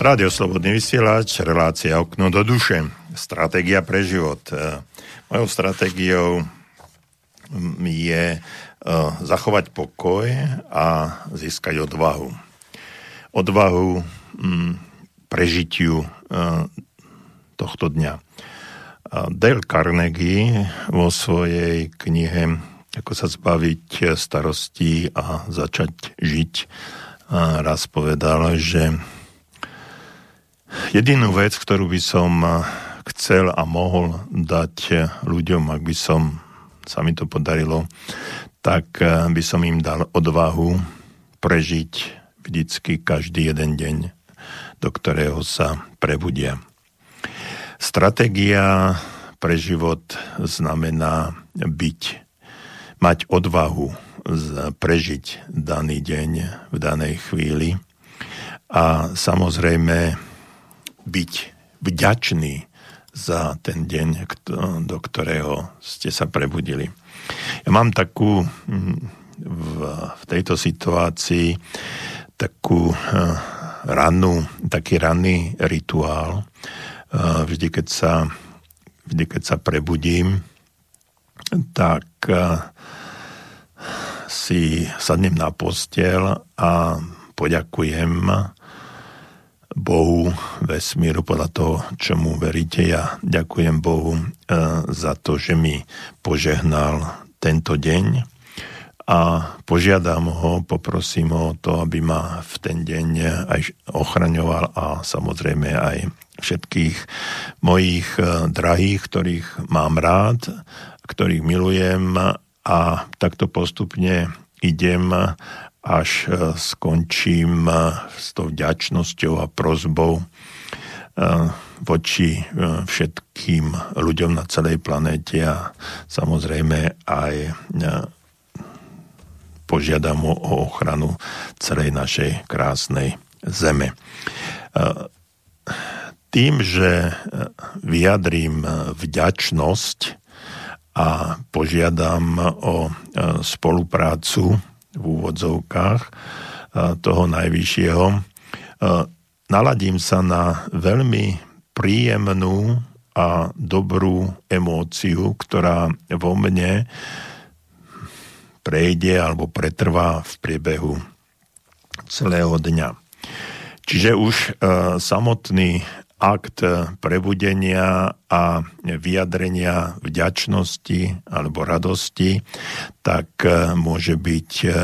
Rádio Slobodný vysielač, relácia Okno do duše, stratégia pre život. E, mojou stratégiou je e, zachovať pokoj a získať odvahu. Odvahu prežitiu e, tohto dňa. Dale Carnegie vo svojej knihe Ako sa zbaviť starostí a začať žiť raz povedal, že jedinú vec, ktorú by som chcel a mohol dať ľuďom, ak by som sa mi to podarilo, tak by som im dal odvahu prežiť vždycky každý jeden deň, do ktorého sa prebudia. Stratégia pre život znamená byť, mať odvahu prežiť daný deň v danej chvíli a samozrejme byť vďačný za ten deň, do ktorého ste sa prebudili. Ja mám takú hm, v, v tejto situácii takú uh, rannú, taký ranný rituál. Uh, vždy, keď sa, vždy, keď sa prebudím, tak uh, si sadnem na postel a poďakujem Bohu, vesmíru, podľa toho, čomu veríte. Ja ďakujem Bohu e, za to, že mi požehnal tento deň a požiadam ho, poprosím ho o to, aby ma v ten deň aj ochraňoval a samozrejme aj všetkých mojich e, drahých, ktorých mám rád, ktorých milujem a takto postupne idem až e, skončím e, s tou vďačnosťou a prozbou e, voči všetkým ľuďom na celej planéte a samozrejme aj požiadam o ochranu celej našej krásnej zeme. Tým, že vyjadrím vďačnosť a požiadam o spoluprácu v úvodzovkách toho najvyššieho. Naladím sa na veľmi príjemnú a dobrú emóciu, ktorá vo mne prejde alebo pretrvá v priebehu celého dňa. Čiže už samotný akt prebudenia a vyjadrenia vďačnosti alebo radosti, tak e, môže byť, e,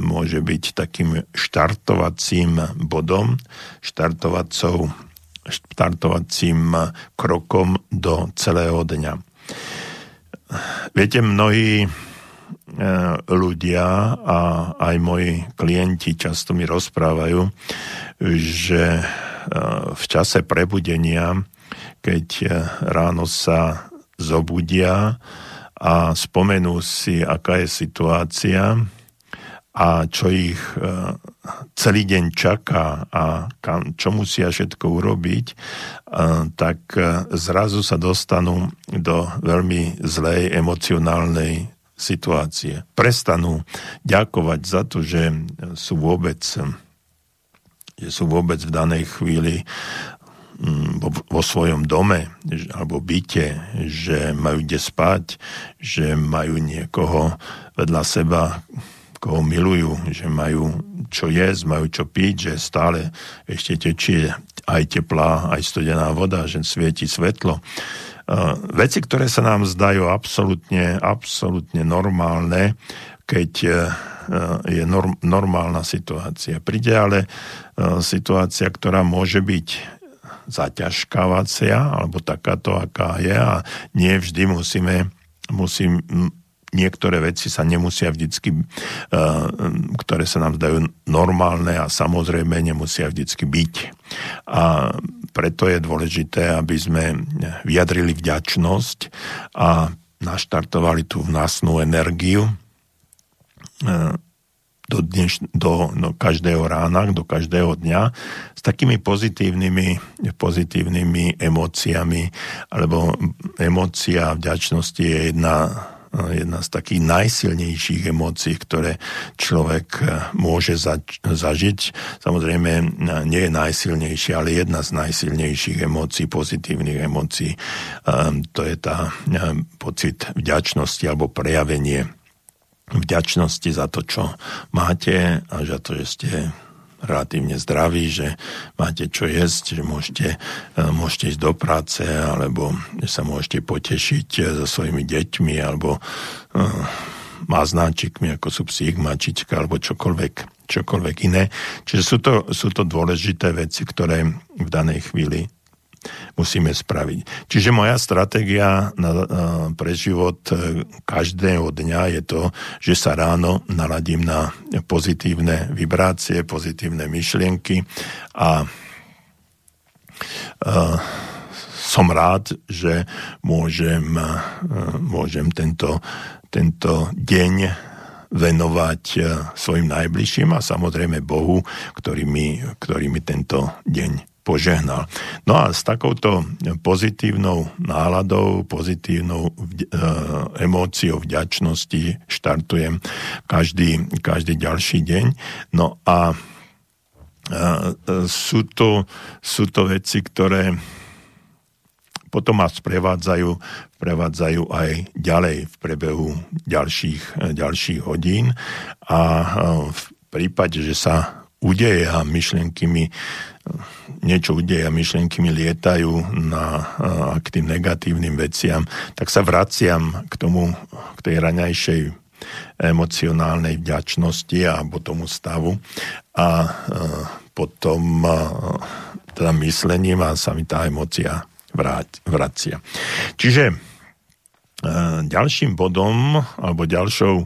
môže byť takým štartovacím bodom, štartovacou, štartovacím krokom do celého dňa. Viete, mnohí e, ľudia a aj moji klienti často mi rozprávajú, že v čase prebudenia, keď ráno sa zobudia a spomenú si, aká je situácia a čo ich e, celý deň čaká a čo musia všetko urobiť, tak zrazu sa dostanú do veľmi zlej emocionálnej situácie. Prestanú ďakovať za to, že sú vôbec že sú vôbec v danej chvíli mm, vo, vo svojom dome alebo byte, že majú kde spať, že majú niekoho vedľa seba, koho milujú, že majú čo jesť, majú čo piť, že stále ešte tečie aj teplá, aj studená voda, že svieti svetlo. Veci, ktoré sa nám zdajú absolútne, absolútne normálne, keď e, je norm, normálna situácia. Príde ale e, situácia, ktorá môže byť zaťažkávacia, alebo takáto, aká je a nie vždy musíme, musím, niektoré veci sa nemusia vždycky, e, ktoré sa nám zdajú normálne a samozrejme nemusia vždycky byť. A preto je dôležité, aby sme vyjadrili vďačnosť a naštartovali tú vnasnú energiu, do, dneš, do no, každého rána, do každého dňa s takými pozitívnymi, pozitívnymi emóciami, alebo emócia vďačnosti je jedna jedna z takých najsilnejších emócií, ktoré človek môže zažiť. Samozrejme, nie je najsilnejšia, ale jedna z najsilnejších emócií, pozitívnych emócií. To je tá pocit vďačnosti alebo prejavenie vďačnosti za to, čo máte a za to, že ste relatívne zdraví, že máte čo jesť, že môžete, e, môžete ísť do práce, alebo sa môžete potešiť e, so svojimi deťmi, alebo uh, maznáčikmi, ako sú psík, mačička, alebo čokoľvek, čokoľvek iné. Čiže sú to, sú to dôležité veci, ktoré v danej chvíli musíme spraviť. Čiže moja stratégia na, na, pre život e, každého dňa je to, že sa ráno naladím na pozitívne vibrácie, pozitívne myšlienky a, a som rád, že môžem, môžem tento, tento deň venovať svojim najbližším a samozrejme Bohu, ktorý mi, ktorý mi tento deň požehnal. No a s takouto pozitívnou náladou, pozitívnou e, emóciou vďačnosti štartujem každý, každý ďalší deň. No a e, sú to, sú to veci, ktoré potom ma sprevádzajú, prevádzajú aj ďalej v prebehu ďalších, ďalších hodín a e, v prípade, že sa udeje a myšlienky mi niečo udeje a myšlienky mi lietajú na, k tým negatívnym veciam, tak sa vraciam k tomu, k tej raňajšej emocionálnej vďačnosti alebo tomu stavu a potom teda myslením a sa mi tá emocia vracia. Čiže ďalším bodom alebo ďalšou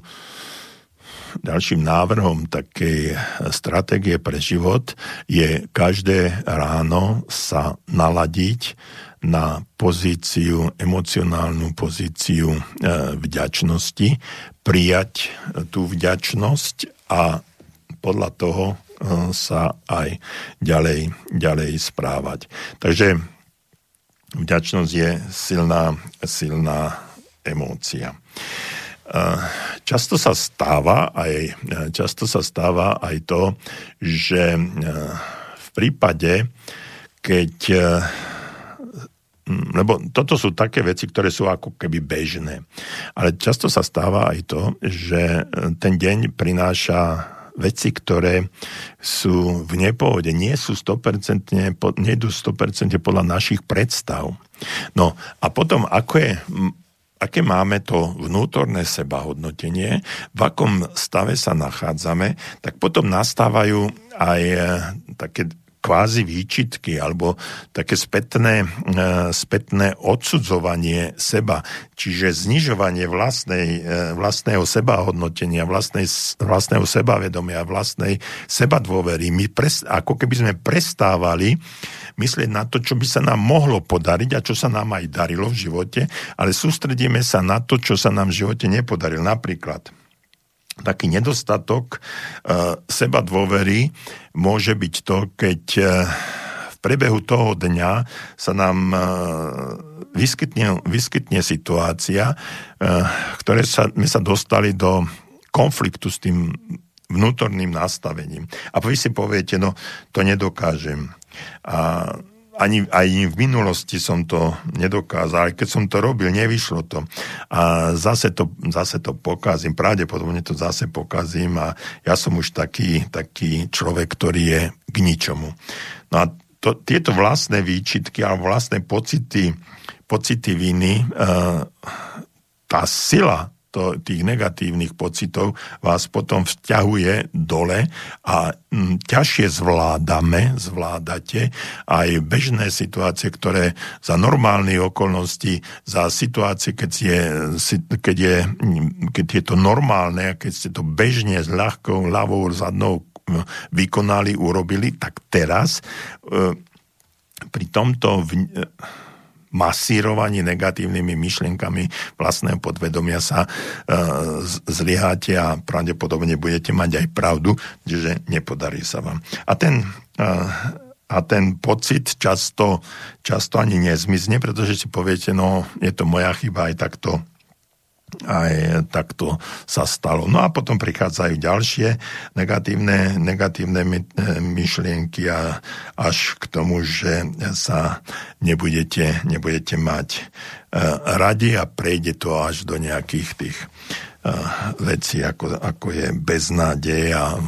ďalším návrhom takej stratégie pre život je každé ráno sa naladiť na pozíciu, emocionálnu pozíciu e, vďačnosti, prijať tú vďačnosť a podľa toho e, sa aj ďalej, ďalej správať. Takže vďačnosť je silná, silná emócia. Často sa stáva aj, často sa stáva aj to, že v prípade, keď lebo toto sú také veci, ktoré sú ako keby bežné. Ale často sa stáva aj to, že ten deň prináša veci, ktoré sú v nepohode, nie sú 100%, nejdu 100% podľa našich predstav. No a potom, ako je aké máme to vnútorné sebahodnotenie, v akom stave sa nachádzame, tak potom nastávajú aj e, také kvázi výčitky alebo také spätné, e, spätné odsudzovanie seba, čiže znižovanie vlastnej, e, vlastného sebahodnotenia, vlastnej, vlastného sebavedomia, vlastnej sebadôvery. My pres, ako keby sme prestávali myslieť na to, čo by sa nám mohlo podariť a čo sa nám aj darilo v živote, ale sústredíme sa na to, čo sa nám v živote nepodarilo. Napríklad taký nedostatok uh, seba dôvery môže byť to, keď uh, v priebehu toho dňa sa nám uh, vyskytne, vyskytne situácia, ktoré sa, my sa dostali do konfliktu s tým vnútorným nastavením. A vy si poviete, no to nedokážem. A ani, ani v minulosti som to nedokázal, aj keď som to robil, nevyšlo to. A zase to, zase to pokazím, pravdepodobne to zase pokazím a ja som už taký, taký človek, ktorý je k ničomu. No a to, tieto vlastné výčitky alebo vlastné pocity, pocity viny, e, tá sila to, tých negatívnych pocitov vás potom vťahuje dole a m, mm, ťažšie zvládame, zvládate aj bežné situácie, ktoré za normálne okolnosti, za situácie, keď je, keď je, keď je to normálne, keď ste to bežne s ľahkou ľavou zadnou vykonali, urobili, tak teraz e, pri tomto v, masírovaní negatívnymi myšlienkami vlastného podvedomia sa e, zlyháte a pravdepodobne budete mať aj pravdu, že nepodarí sa vám. A ten, e, a ten pocit často, často ani nezmizne, pretože si poviete, no je to moja chyba, aj tak to aj takto sa stalo. No a potom prichádzajú ďalšie negatívne, negatívne myšlienky a až k tomu, že sa nebudete, nebudete mať e, radi a prejde to až do nejakých tých e, veci, ako, ako je beznádej a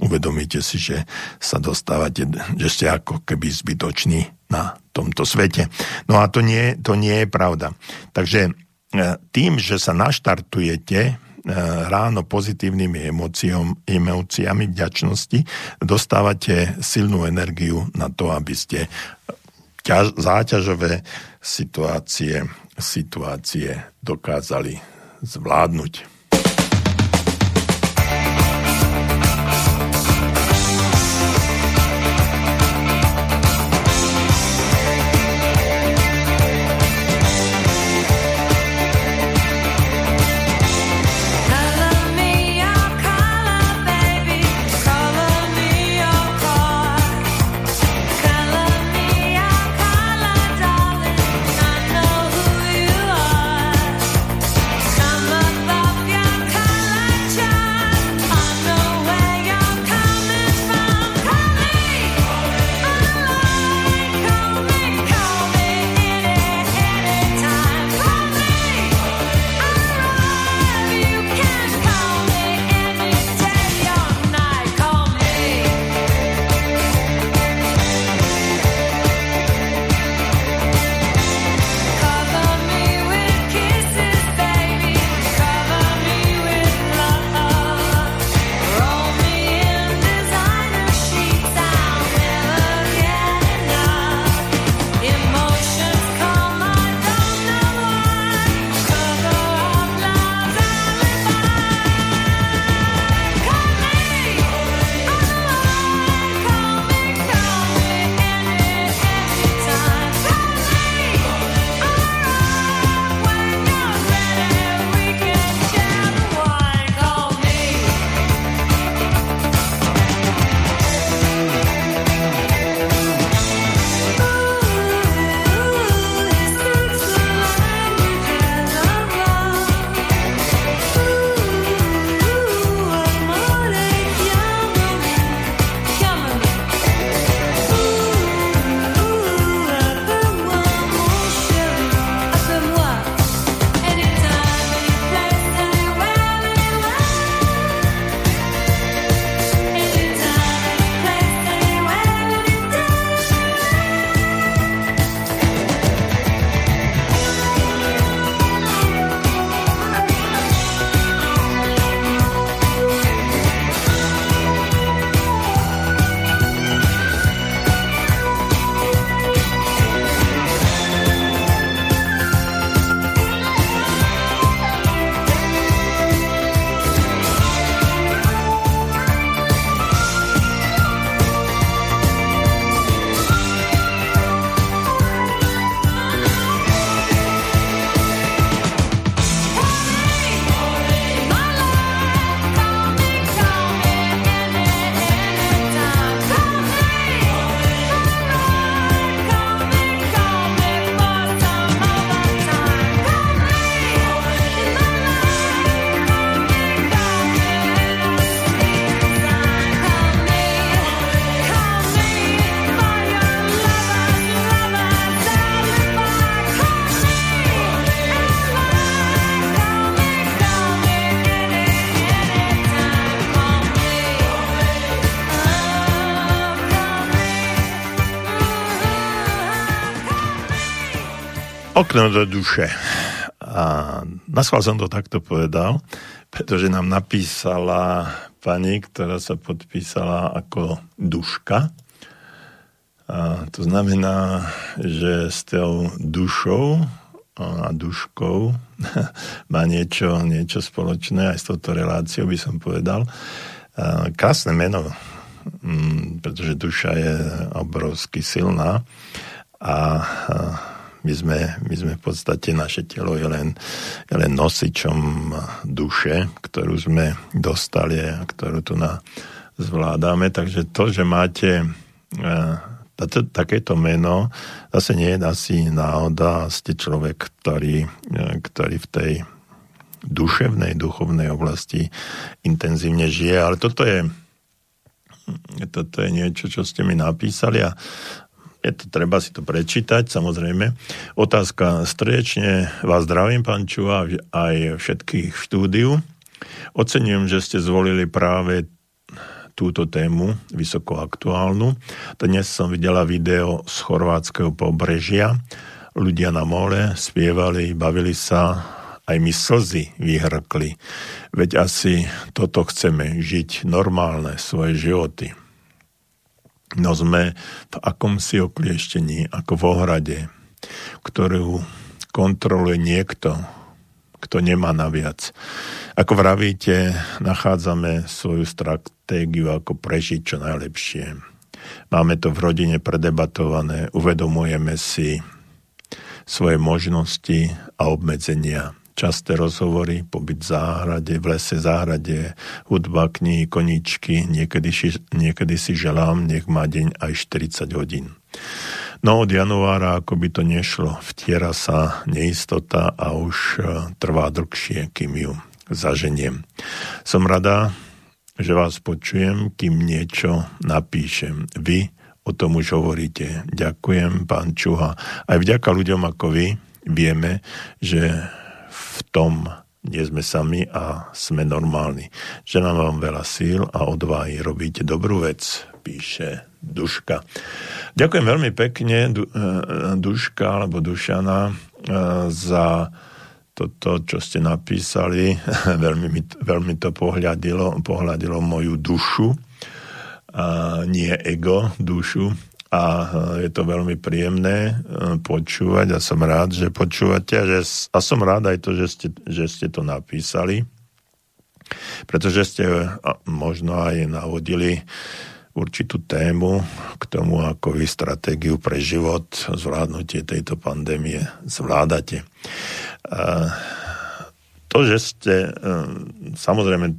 uvedomíte si, že sa dostávate, že ste ako keby zbytoční na tomto svete. No a to nie, to nie je pravda. Takže E, tým, že sa naštartujete e, ráno pozitívnymi emóciom, emóciami vďačnosti, dostávate silnú energiu na to, aby ste ťaž, záťažové situácie, situácie dokázali zvládnuť. Okno do duše. A naschvál som to takto povedal, pretože nám napísala pani, ktorá sa podpísala ako duška. A to znamená, že s tou dušou a duškou má niečo, niečo spoločné aj s touto reláciou, by som povedal. A krásne meno, mm, pretože duša je obrovsky silná a my sme, my sme v podstate, naše telo je len, je len nosičom duše, ktorú sme dostali a ktorú tu na zvládame. Takže to, že máte e, takéto meno, zase nie je asi náhoda, ste človek, ktorý, e, ktorý v tej duševnej, duchovnej oblasti intenzívne žije, ale toto je toto je niečo, čo ste mi napísali a je to treba si to prečítať, samozrejme. Otázka striečne. Vás zdravím, pán Čuva, aj všetkých v štúdiu. Ocením, že ste zvolili práve túto tému, vysoko aktuálnu. Dnes som videla video z chorvátskeho pobrežia. Ľudia na mole spievali, bavili sa, aj mi slzy vyhrkli. Veď asi toto chceme, žiť normálne svoje životy. No sme v akomsi oklieštení, ako v ohrade, ktorú kontroluje niekto, kto nemá naviac. Ako vravíte, nachádzame svoju stratégiu, ako prežiť čo najlepšie. Máme to v rodine predebatované, uvedomujeme si svoje možnosti a obmedzenia časté rozhovory, pobyt v záhrade, v lese záhrade, hudba, knihy, koničky, niekedy, niekedy si želám, nech má deň aj 40 hodín. No od januára ako by to nešlo, vtiera sa neistota a už e, trvá dlhšie, kým ju zaženiem. Som rada, že vás počujem, kým niečo napíšem. Vy o tom už hovoríte. Ďakujem, pán Čuha. Aj vďaka ľuďom ako vy vieme, že v tom nie sme sami a sme normálni. Želám vám veľa síl a odvahy. Robíte dobrú vec, píše Duška. Ďakujem veľmi pekne, du, e, Duška alebo Dušana, e, za toto, čo ste napísali. veľmi, mi, veľmi to pohľadilo, pohľadilo moju dušu, a nie ego, dušu a e, je to veľmi príjemné e, počúvať a som rád, že počúvate a, že, a som rád aj to, že ste, že ste to napísali, pretože ste e, možno aj navodili určitú tému k tomu, ako vy stratégiu pre život, zvládnutie tejto pandémie zvládate. To, že ste, samozrejme,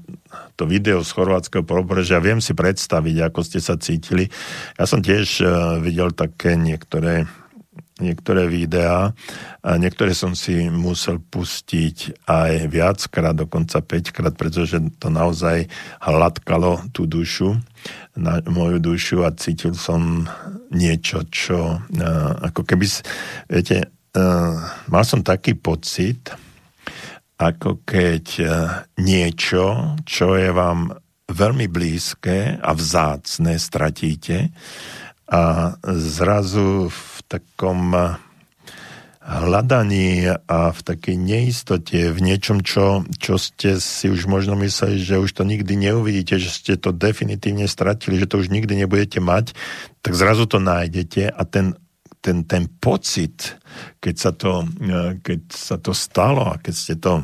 to video z chorvátskeho pobrežia, viem si predstaviť, ako ste sa cítili. Ja som tiež uh, videl také niektoré niektoré videá. A niektoré som si musel pustiť aj viackrát, dokonca 5 krát, pretože to naozaj hladkalo tú dušu, na moju dušu a cítil som niečo, čo uh, ako keby, viete, mal som taký pocit, ako keď e, niečo, čo je vám veľmi blízke a vzácne, stratíte a zrazu v takom e, hľadaní a v takej neistote, v niečom, čo, čo ste si už možno mysleli, že už to nikdy neuvidíte, že ste to definitívne stratili, že to už nikdy nebudete mať, tak zrazu to nájdete a ten ten, ten pocit, keď sa, to, e, keď sa to stalo a keď ste to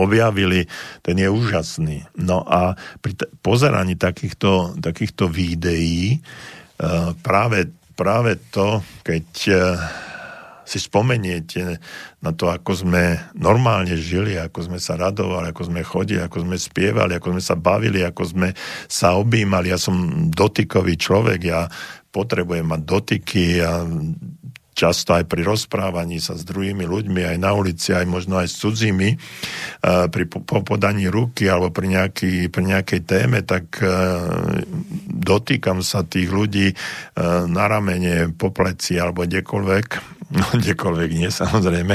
objavili, ten je úžasný. No a pri t- pozeraní takýchto, takýchto videí e, práve, práve to, keď e, si spomeniete na to, ako sme normálne žili, ako sme sa radovali, ako sme chodili, ako sme spievali, ako sme sa bavili, ako sme sa objímali. Ja som dotykový človek, ja potrebujem mať dotyky a často aj pri rozprávaní sa s druhými ľuďmi, aj na ulici, aj možno aj s cudzími, pri podaní ruky alebo pri, nejaký, pri nejakej téme, tak e, dotýkam sa tých ľudí e, na ramene, po pleci alebo kdekoľvek, no kdekoľvek nie samozrejme,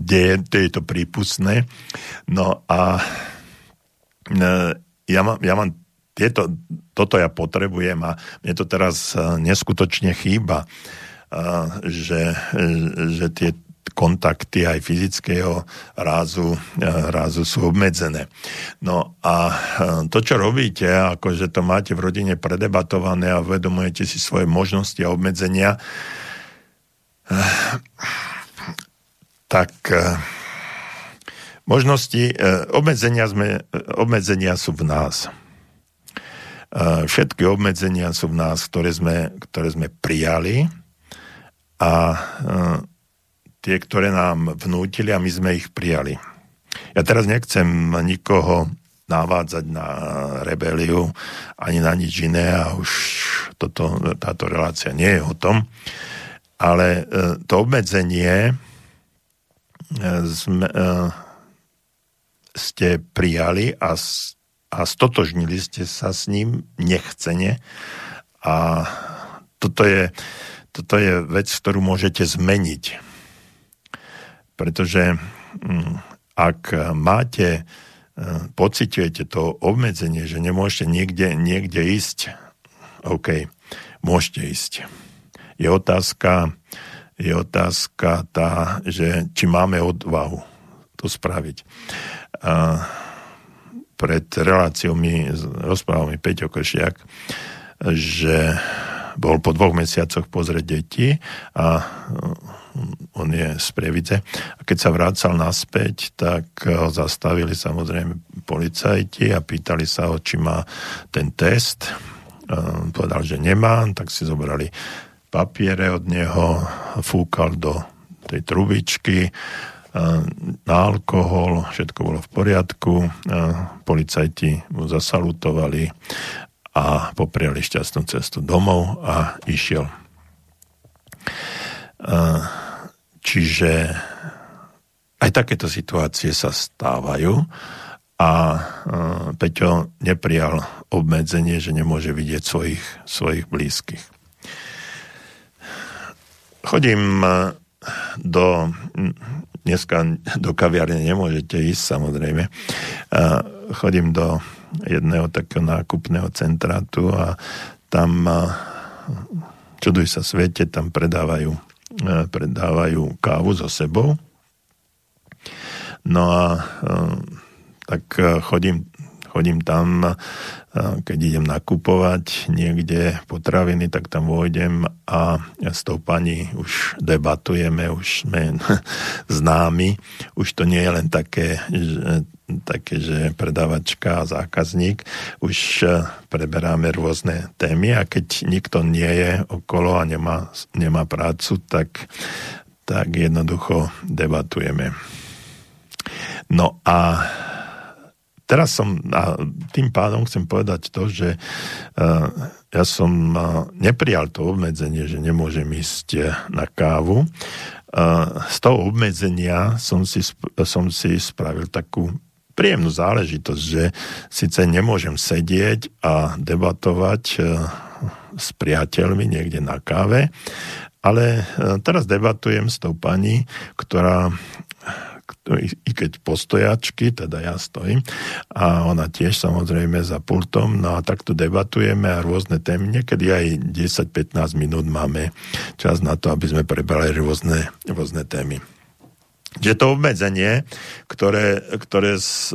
kde je, je to prípustné. No a e, ja mám, ja mám tieto, toto ja potrebujem a mne to teraz e, neskutočne chýba, e, že, že tie kontakty aj fyzického rázu, e, rázu sú obmedzené. No a to, čo robíte, ako že to máte v rodine predebatované a uvedomujete si svoje možnosti a obmedzenia, tak možnosti, obmedzenia, sme, obmedzenia sú v nás Všetky obmedzenia sú v nás, ktoré sme, ktoré sme prijali a e, tie, ktoré nám vnútili a my sme ich prijali. Ja teraz nechcem nikoho navádzať na rebeliu ani na nič iné a už toto, táto relácia nie je o tom, ale e, to obmedzenie sme, ste prijali a, a stotožnili ste sa s ním nechcene a toto je, toto je vec, ktorú môžete zmeniť. Pretože mm, ak máte, pociťujete to obmedzenie, že nemôžete niekde, niekde ísť, OK, môžete ísť. Je otázka, je otázka tá, že či máme odvahu to spraviť. A pred reláciou mi rozprával mi Peťo Košiak, že bol po dvoch mesiacoch pozrieť deti a on je z Prievidze. A keď sa vrácal naspäť, tak ho zastavili samozrejme policajti a pýtali sa ho, či má ten test. Povedal, že nemá, tak si zobrali papiere od neho, fúkal do tej trubičky, na alkohol, všetko bolo v poriadku, policajti mu zasalutovali a popriali šťastnú cestu domov a išiel. Čiže aj takéto situácie sa stávajú a Peťo neprijal obmedzenie, že nemôže vidieť svojich, svojich blízkych. Chodím do dneska do kaviarne nemôžete ísť samozrejme. Chodím do jedného takého nákupného centrátu a tam čuduj sa svete, tam predávajú, predávajú kávu so sebou. No a tak chodím, chodím tam keď idem nakupovať niekde potraviny, tak tam vôjdem a s tou pani už debatujeme, už sme známi. Už to nie je len také, že, také, že predávačka a zákazník. Už e, preberáme rôzne témy a keď nikto nie je okolo a nemá, nemá prácu, tak, tak jednoducho debatujeme. No a teraz som, a tým pádom chcem povedať to, že uh, ja som uh, neprijal to obmedzenie, že nemôžem ísť e, na kávu. Z toho obmedzenia som si, som si spravil takú príjemnú záležitosť, že síce nemôžem sedieť a debatovať s priateľmi niekde na káve, ale teraz debatujem s tou pani, ktorá i keď postojačky, teda ja stojím, a ona tiež samozrejme za pultom, no a takto debatujeme a rôzne témy, niekedy aj 10-15 minút máme čas na to, aby sme prebrali rôzne, rôzne témy. Že to obmedzenie, ktoré, ktoré s,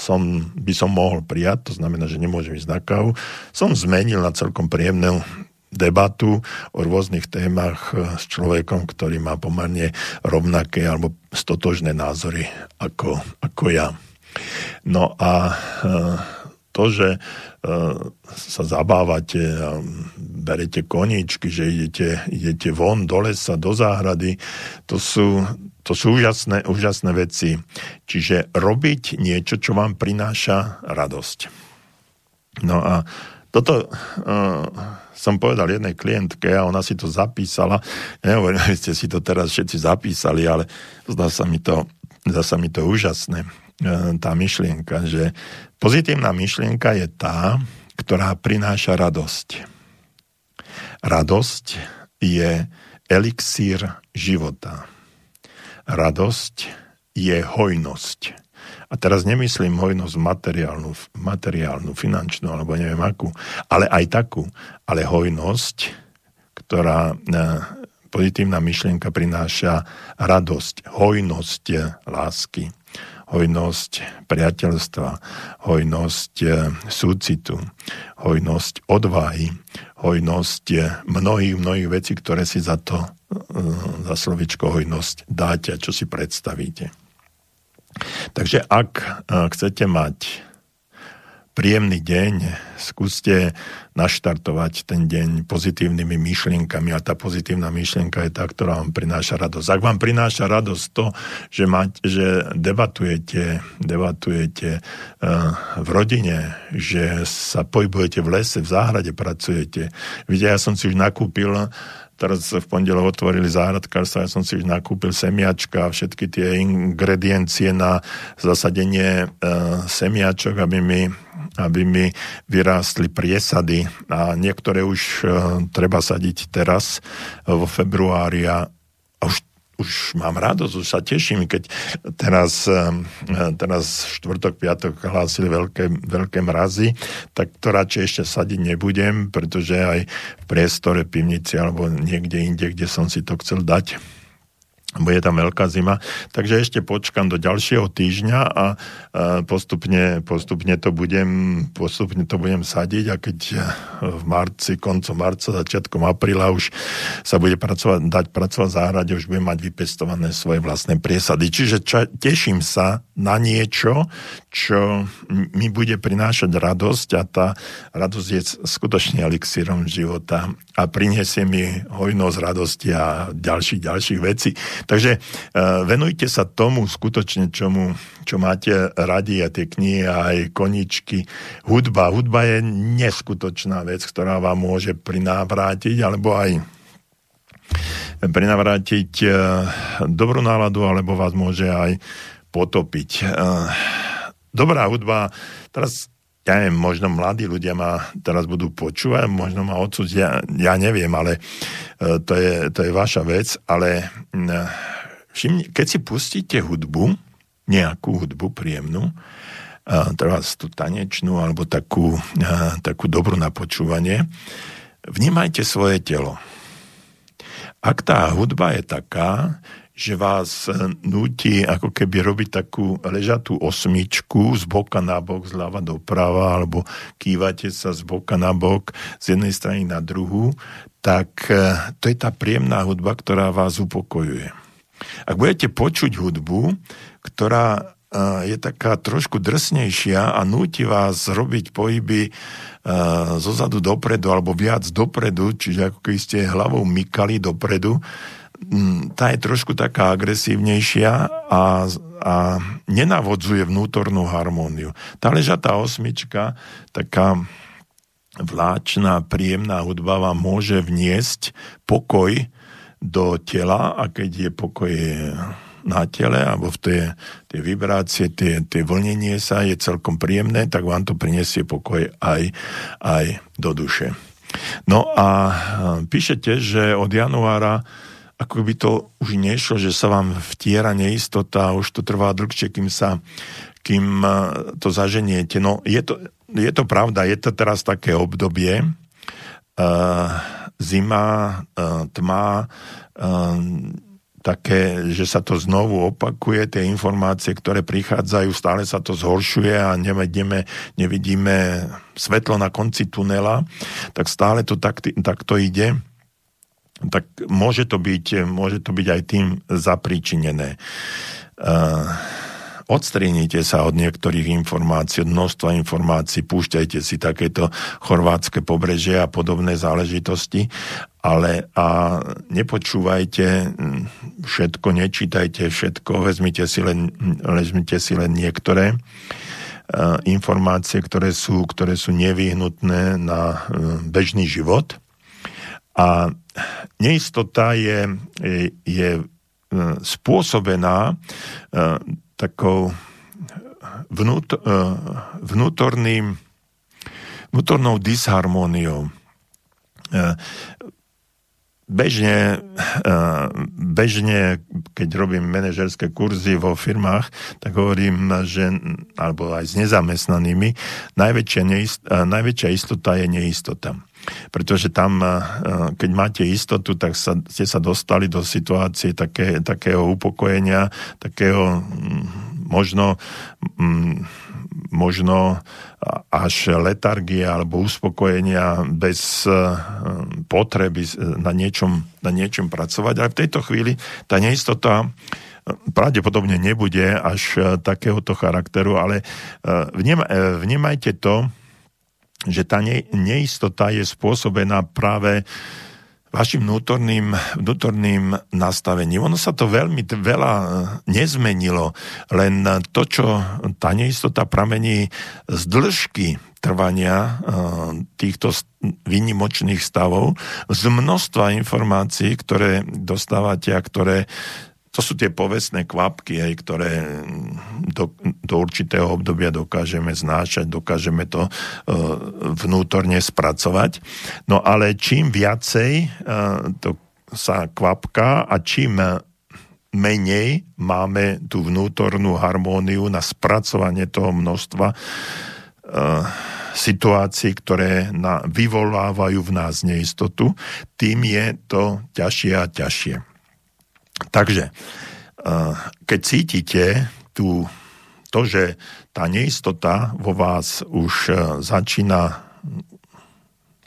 som, by som mohol prijať, to znamená, že nemôžem ísť na kávu, som zmenil na celkom príjemnú debatu o rôznych témach eh, s človekom, ktorý má pomerne rovnaké alebo stotožné názory ako, ako ja. No a eh, to, že eh, sa zabávate berete koníčky, že idete, idete von do lesa, do záhrady, to sú, to sú úžasné, úžasné veci. Čiže robiť niečo, čo vám prináša radosť. No a toto uh, som povedal jednej klientke a ona si to zapísala. Nehovorím, že ste si to teraz všetci zapísali, ale zdá sa mi to, zdá sa mi to úžasné, e, tá myšlienka, že pozitívna myšlienka je tá, ktorá prináša radosť. Radosť je elixír života. Radosť je hojnosť. A teraz nemyslím hojnosť materiálnu, materiálnu, finančnú, alebo neviem akú, ale aj takú. Ale hojnosť, ktorá e, pozitívna myšlienka prináša radosť, hojnosť lásky, hojnosť priateľstva, hojnosť e, súcitu, hojnosť odvahy, hojnosť e, mnohých, mnohých vecí, ktoré si za to, za slovičko hojnosť dáte čo si predstavíte. Takže ak chcete mať príjemný deň, skúste naštartovať ten deň pozitívnymi myšlienkami a tá pozitívna myšlienka je tá, ktorá vám prináša radosť. Ak vám prináša radosť to, že, mať, že debatujete, debatujete uh, v rodine, že sa pohybujete v lese, v záhrade pracujete. Viete, ja som si už nakúpil teraz v pondelok otvorili záhradkárstvo, ja som si už nakúpil semiačka a všetky tie ingrediencie na zasadenie e, semiačok, aby mi, aby mi vyrástli priesady. A niektoré už e, treba sadiť teraz e, vo februári a už už mám radosť, už sa teším, keď teraz, teraz štvrtok, piatok hlásili veľké, veľké mrazy, tak to radšej ešte sadiť nebudem, pretože aj v priestore pivnici alebo niekde inde, kde som si to chcel dať, bude tam veľká zima, takže ešte počkam do ďalšieho týždňa a postupne, postupne, to budem, postupne to budem sadiť a keď v marci, koncom marca, začiatkom apríla už sa bude pracovať, dať pracovať v záhrade, už budem mať vypestované svoje vlastné priesady. Čiže ča, teším sa na niečo, čo mi bude prinášať radosť a tá radosť je skutočne elixírom života a priniesie mi hojnosť radosti a ďalších, ďalších vecí. Takže uh, venujte sa tomu skutočne, čomu, čo máte radi a tie knihy aj koničky. Hudba. Hudba je neskutočná vec, ktorá vám môže prinávrátiť alebo aj prinavrátiť uh, dobrú náladu, alebo vás môže aj potopiť. Uh, dobrá hudba, teraz ja neviem, možno mladí ľudia ma teraz budú počúvať, možno ma odsúdia, ja, ja neviem, ale uh, to, je, to je vaša vec, ale uh, všimni, keď si pustíte hudbu, nejakú hudbu príjemnú, uh, treba tú tanečnú alebo takú, takú dobrú na počúvanie, vnímajte svoje telo. Ak tá hudba je taká, že vás nutí ako keby robiť takú ležatú osmičku z boka na bok, zľava doprava, alebo kývate sa z boka na bok, z jednej strany na druhú, tak e, to je tá príjemná hudba, ktorá vás upokojuje. Ak budete počuť hudbu, ktorá e, je taká trošku drsnejšia a núti vás robiť pohyby zozadu dopredu alebo viac dopredu, čiže ako keď ste hlavou mykali dopredu, tá je trošku taká agresívnejšia a, a nenavodzuje vnútornú harmóniu. Tá ležatá osmička, taká vláčna, príjemná hudba vám môže vniesť pokoj do tela a keď je pokoj na tele alebo v tie, tie vibrácie, tie, tie vlnenie sa je celkom príjemné, tak vám to prinesie pokoj aj, aj do duše. No a píšete, že od januára ako by to už nešlo, že sa vám vtiera neistota už to trvá dlhšie, kým sa kým e, to zaženiete. No, je to, je to pravda, je to teraz také obdobie, uh, zima, uh, tma, uh, také, že sa to znovu opakuje, tie informácie, ktoré prichádzajú, stále sa to zhoršuje a nevidíme, nevidíme svetlo na konci tunela, tak stále to tak, takto ide tak môže to byť, môže to byť aj tým zapríčinené. Uh, odstrinite sa od niektorých informácií, od množstva informácií, púšťajte si takéto chorvátske pobrežie a podobné záležitosti, ale a nepočúvajte všetko, nečítajte všetko, vezmite si len, vezmite si len niektoré uh, informácie, ktoré sú, ktoré sú nevyhnutné na uh, bežný život a neistota je, je, je e, spôsobená e, takou vnút, e, vnútorným, vnútornou disharmóniou. Bežne, bežne, keď robím manažerské kurzy vo firmách, tak hovorím, že, alebo aj s nezamestnanými, najväčšia, neist, najväčšia istota je neistota. Pretože tam, eh, keď máte istotu, tak sa, ste sa dostali do situácie také, takého upokojenia, takého mm, možno, mm, možno až letargie alebo uspokojenia bez eh, potreby na niečom, na niečom pracovať. Ale v tejto chvíli tá neistota eh, pravdepodobne nebude až takéhoto charakteru, ale vnímajte to, že tá neistota je spôsobená práve vašim vnútorným, vnútorným nastavením. Ono sa to veľmi veľa e, nezmenilo, len to, čo tá neistota pramení z dĺžky trvania e, týchto výnimočných stavov, z množstva informácií, ktoré dostávate a ktoré to sú tie povestné kvapky, aj, ktoré do, do určitého obdobia dokážeme znášať, dokážeme to uh, vnútorne spracovať. No ale čím viacej uh, to sa kvapka a čím menej máme tú vnútornú harmóniu na spracovanie toho množstva uh, situácií, ktoré na, vyvolávajú v nás neistotu, tým je to ťažšie a ťažšie. Takže, eh, keď cítite tú, to, že tá neistota vo vás už eh, začína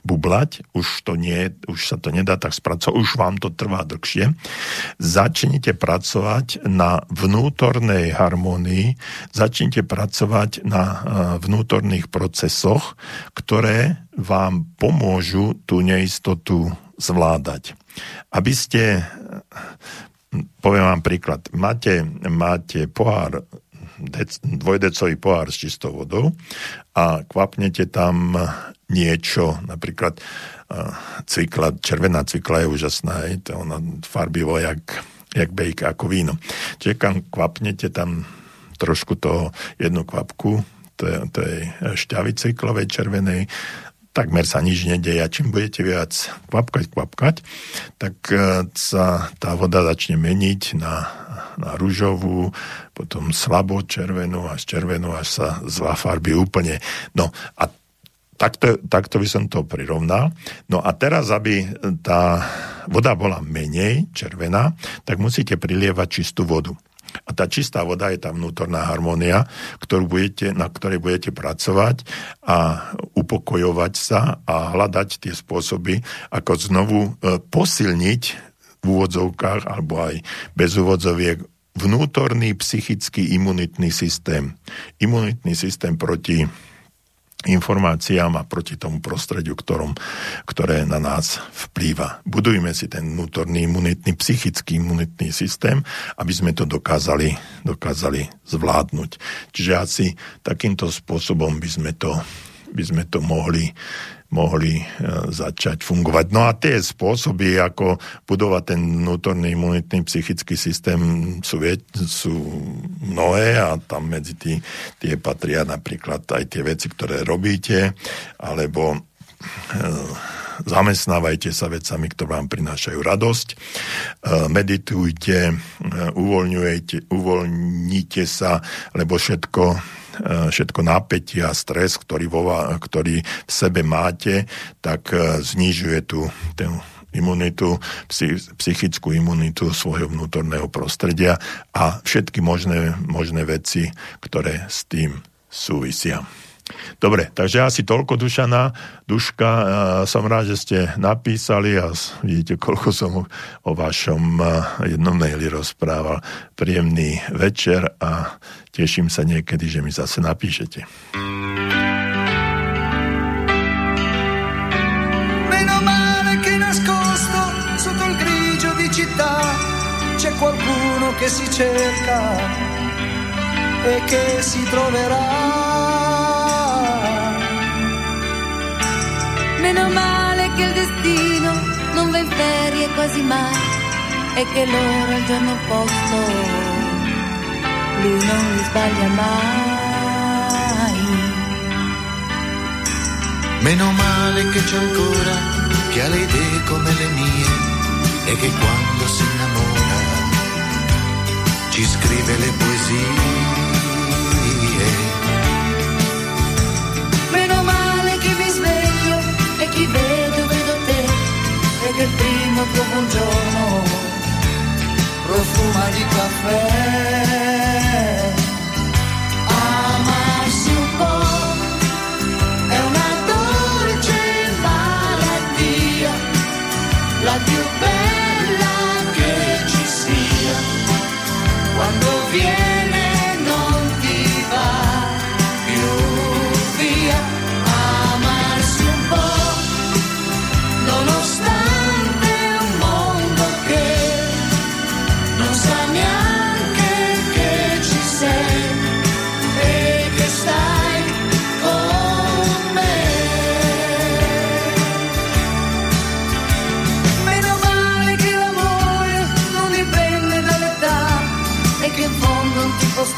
bublať, už, to nie, už sa to nedá tak spracovať, už vám to trvá dlhšie. Začnite pracovať na vnútornej harmonii, začnite pracovať na eh, vnútorných procesoch, ktoré vám pomôžu tú neistotu zvládať. Aby ste poviem vám príklad. Máte, máte pohár, dec, dvojdecový pohár s čistou vodou a kvapnete tam niečo, napríklad cvikla, červená cvikla je úžasná, je to ono farbivo jak, jak bejka, ako víno. Čiže kam kvapnete tam trošku toho jednu kvapku, to je, šťavy cviklovej červenej takmer sa nič nedeje a čím budete viac kvapkať, kvapkať, tak e, sa tá voda začne meniť na, na rúžovú, potom slabo červenú až červenú, až sa zvá farby úplne. No a takto, takto by som to prirovnal. No a teraz, aby tá voda bola menej červená, tak musíte prilievať čistú vodu. A tá čistá voda je tá vnútorná harmónia, ktorú budete, na ktorej budete pracovať a upokojovať sa a hľadať tie spôsoby, ako znovu e, posilniť v úvodzovkách alebo aj bez úvodzoviek vnútorný psychický imunitný systém. Imunitný systém proti informáciám a proti tomu prostrediu, ktorom, ktoré na nás vplýva. Budujme si ten vnútorný imunitný, psychický imunitný systém, aby sme to dokázali, dokázali zvládnuť. Čiže asi takýmto spôsobom by sme to, by sme to mohli mohli e, začať fungovať. No a tie spôsoby, ako budovať ten vnútorný imunitný psychický systém sú, sú mnohé a tam medzi tí, tie patria napríklad aj tie veci, ktoré robíte, alebo e, zamestnávajte sa vecami, ktoré vám prinášajú radosť, e, meditujte, uvoľňujete, uvoľnite sa, lebo všetko všetko napätie a stres, ktorý, vo, ktorý v sebe máte, tak e, znižuje tú, tú imunitu, psychickú imunitu svojho vnútorného prostredia a všetky možné, možné veci, ktoré s tým súvisia. Dobre, takže asi toľko Dušana. Duška, som rád, že ste napísali a vidíte, koľko som o vašom jednom maili rozprával. Príjemný večer a teším sa niekedy, že mi zase napíšete. Meno male che che si cerca e che si troverà Meno male che il destino non va in ferie quasi mai e che l'ora il giorno opposto lui non li sbaglia mai. Meno male che c'è ancora chi ha le idee come le mie e che quando si innamora ci scrive le poesie primo tuo buongiorno profuma di caffè. Amarsi un po' è una dolce malattia, la più bella che ci sia, quando viene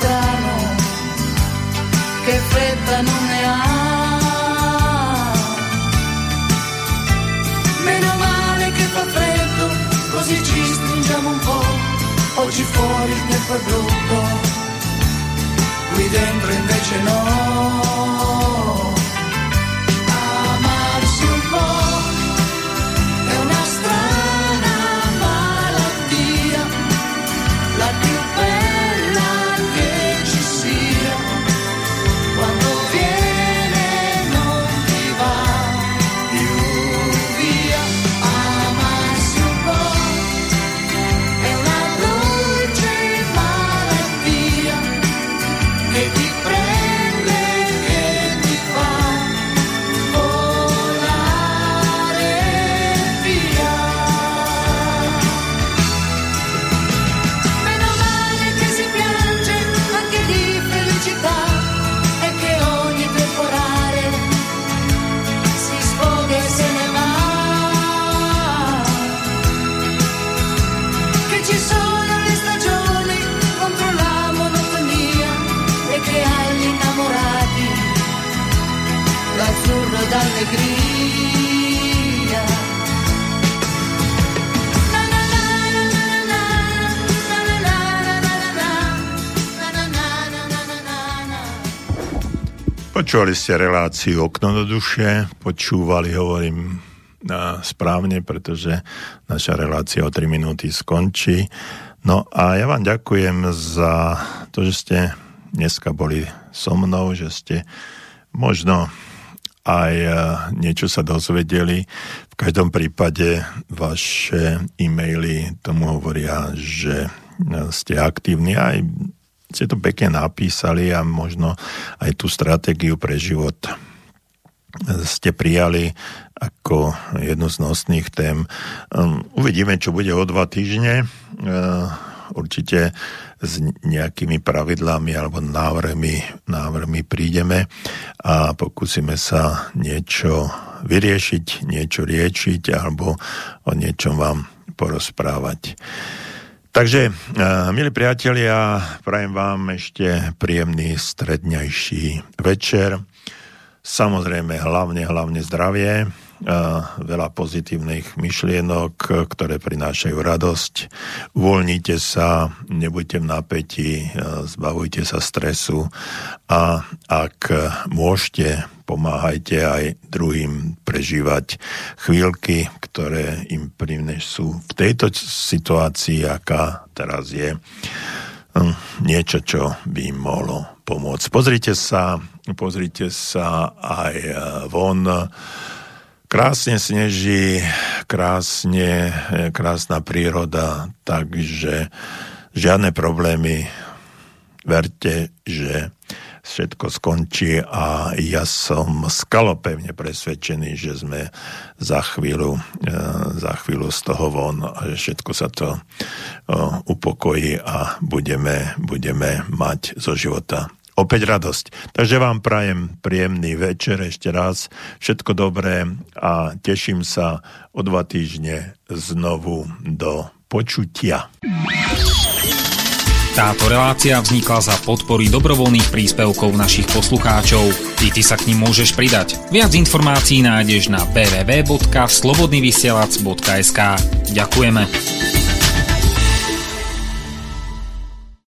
lontano, che fretta non ne ha. Meno male che fa freddo, così ci stringiamo un po', oggi fuori il tempo è brutto, qui dentro invece no. Počúvali ste reláciu Okno do duše, počúvali, hovorím na, správne, pretože naša relácia o 3 minúty skončí. No a ja vám ďakujem za to, že ste dneska boli so mnou, že ste možno aj e, niečo sa dozvedeli. V každom prípade vaše e-maily tomu hovoria, že e, ste aktívni aj ste to pekne napísali a možno aj tú stratégiu pre život ste prijali ako jednu z nosných tém. Um, uvidíme, čo bude o dva týždne. Uh, určite s nejakými pravidlami alebo návrhmi, návrhmi prídeme a pokúsime sa niečo vyriešiť, niečo riešiť alebo o niečom vám porozprávať. Takže, eh, milí priatelia, prajem vám ešte príjemný stredňajší večer. Samozrejme, hlavne, hlavne zdravie, veľa pozitívnych myšlienok, ktoré prinášajú radosť. Uvoľnite sa, nebuďte v napätí, eh, zbavujte sa stresu a ak môžete, pomáhajte aj druhým prežívať chvíľky, ktoré im sú v tejto situácii, aká teraz je, hm, niečo, čo by im mohlo pomôcť. Pozrite sa, pozrite sa aj eh, von. Krásne sneží, krásne, eh, krásna príroda, takže žiadne problémy. Verte, že všetko skončí a ja som skalopevne presvedčený, že sme za chvíľu, e, za chvíľu z toho von a že všetko sa to e, upokojí a budeme, budeme mať zo života opäť radosť. Takže vám prajem príjemný večer ešte raz, všetko dobré a teším sa o dva týždne znovu do počutia. Táto relácia vznikla za podpory dobrovoľných príspevkov našich poslucháčov. Ty, ty sa k ním môžeš pridať. Viac informácií nájdeš na www.slobodnyvysielac.sk Ďakujeme.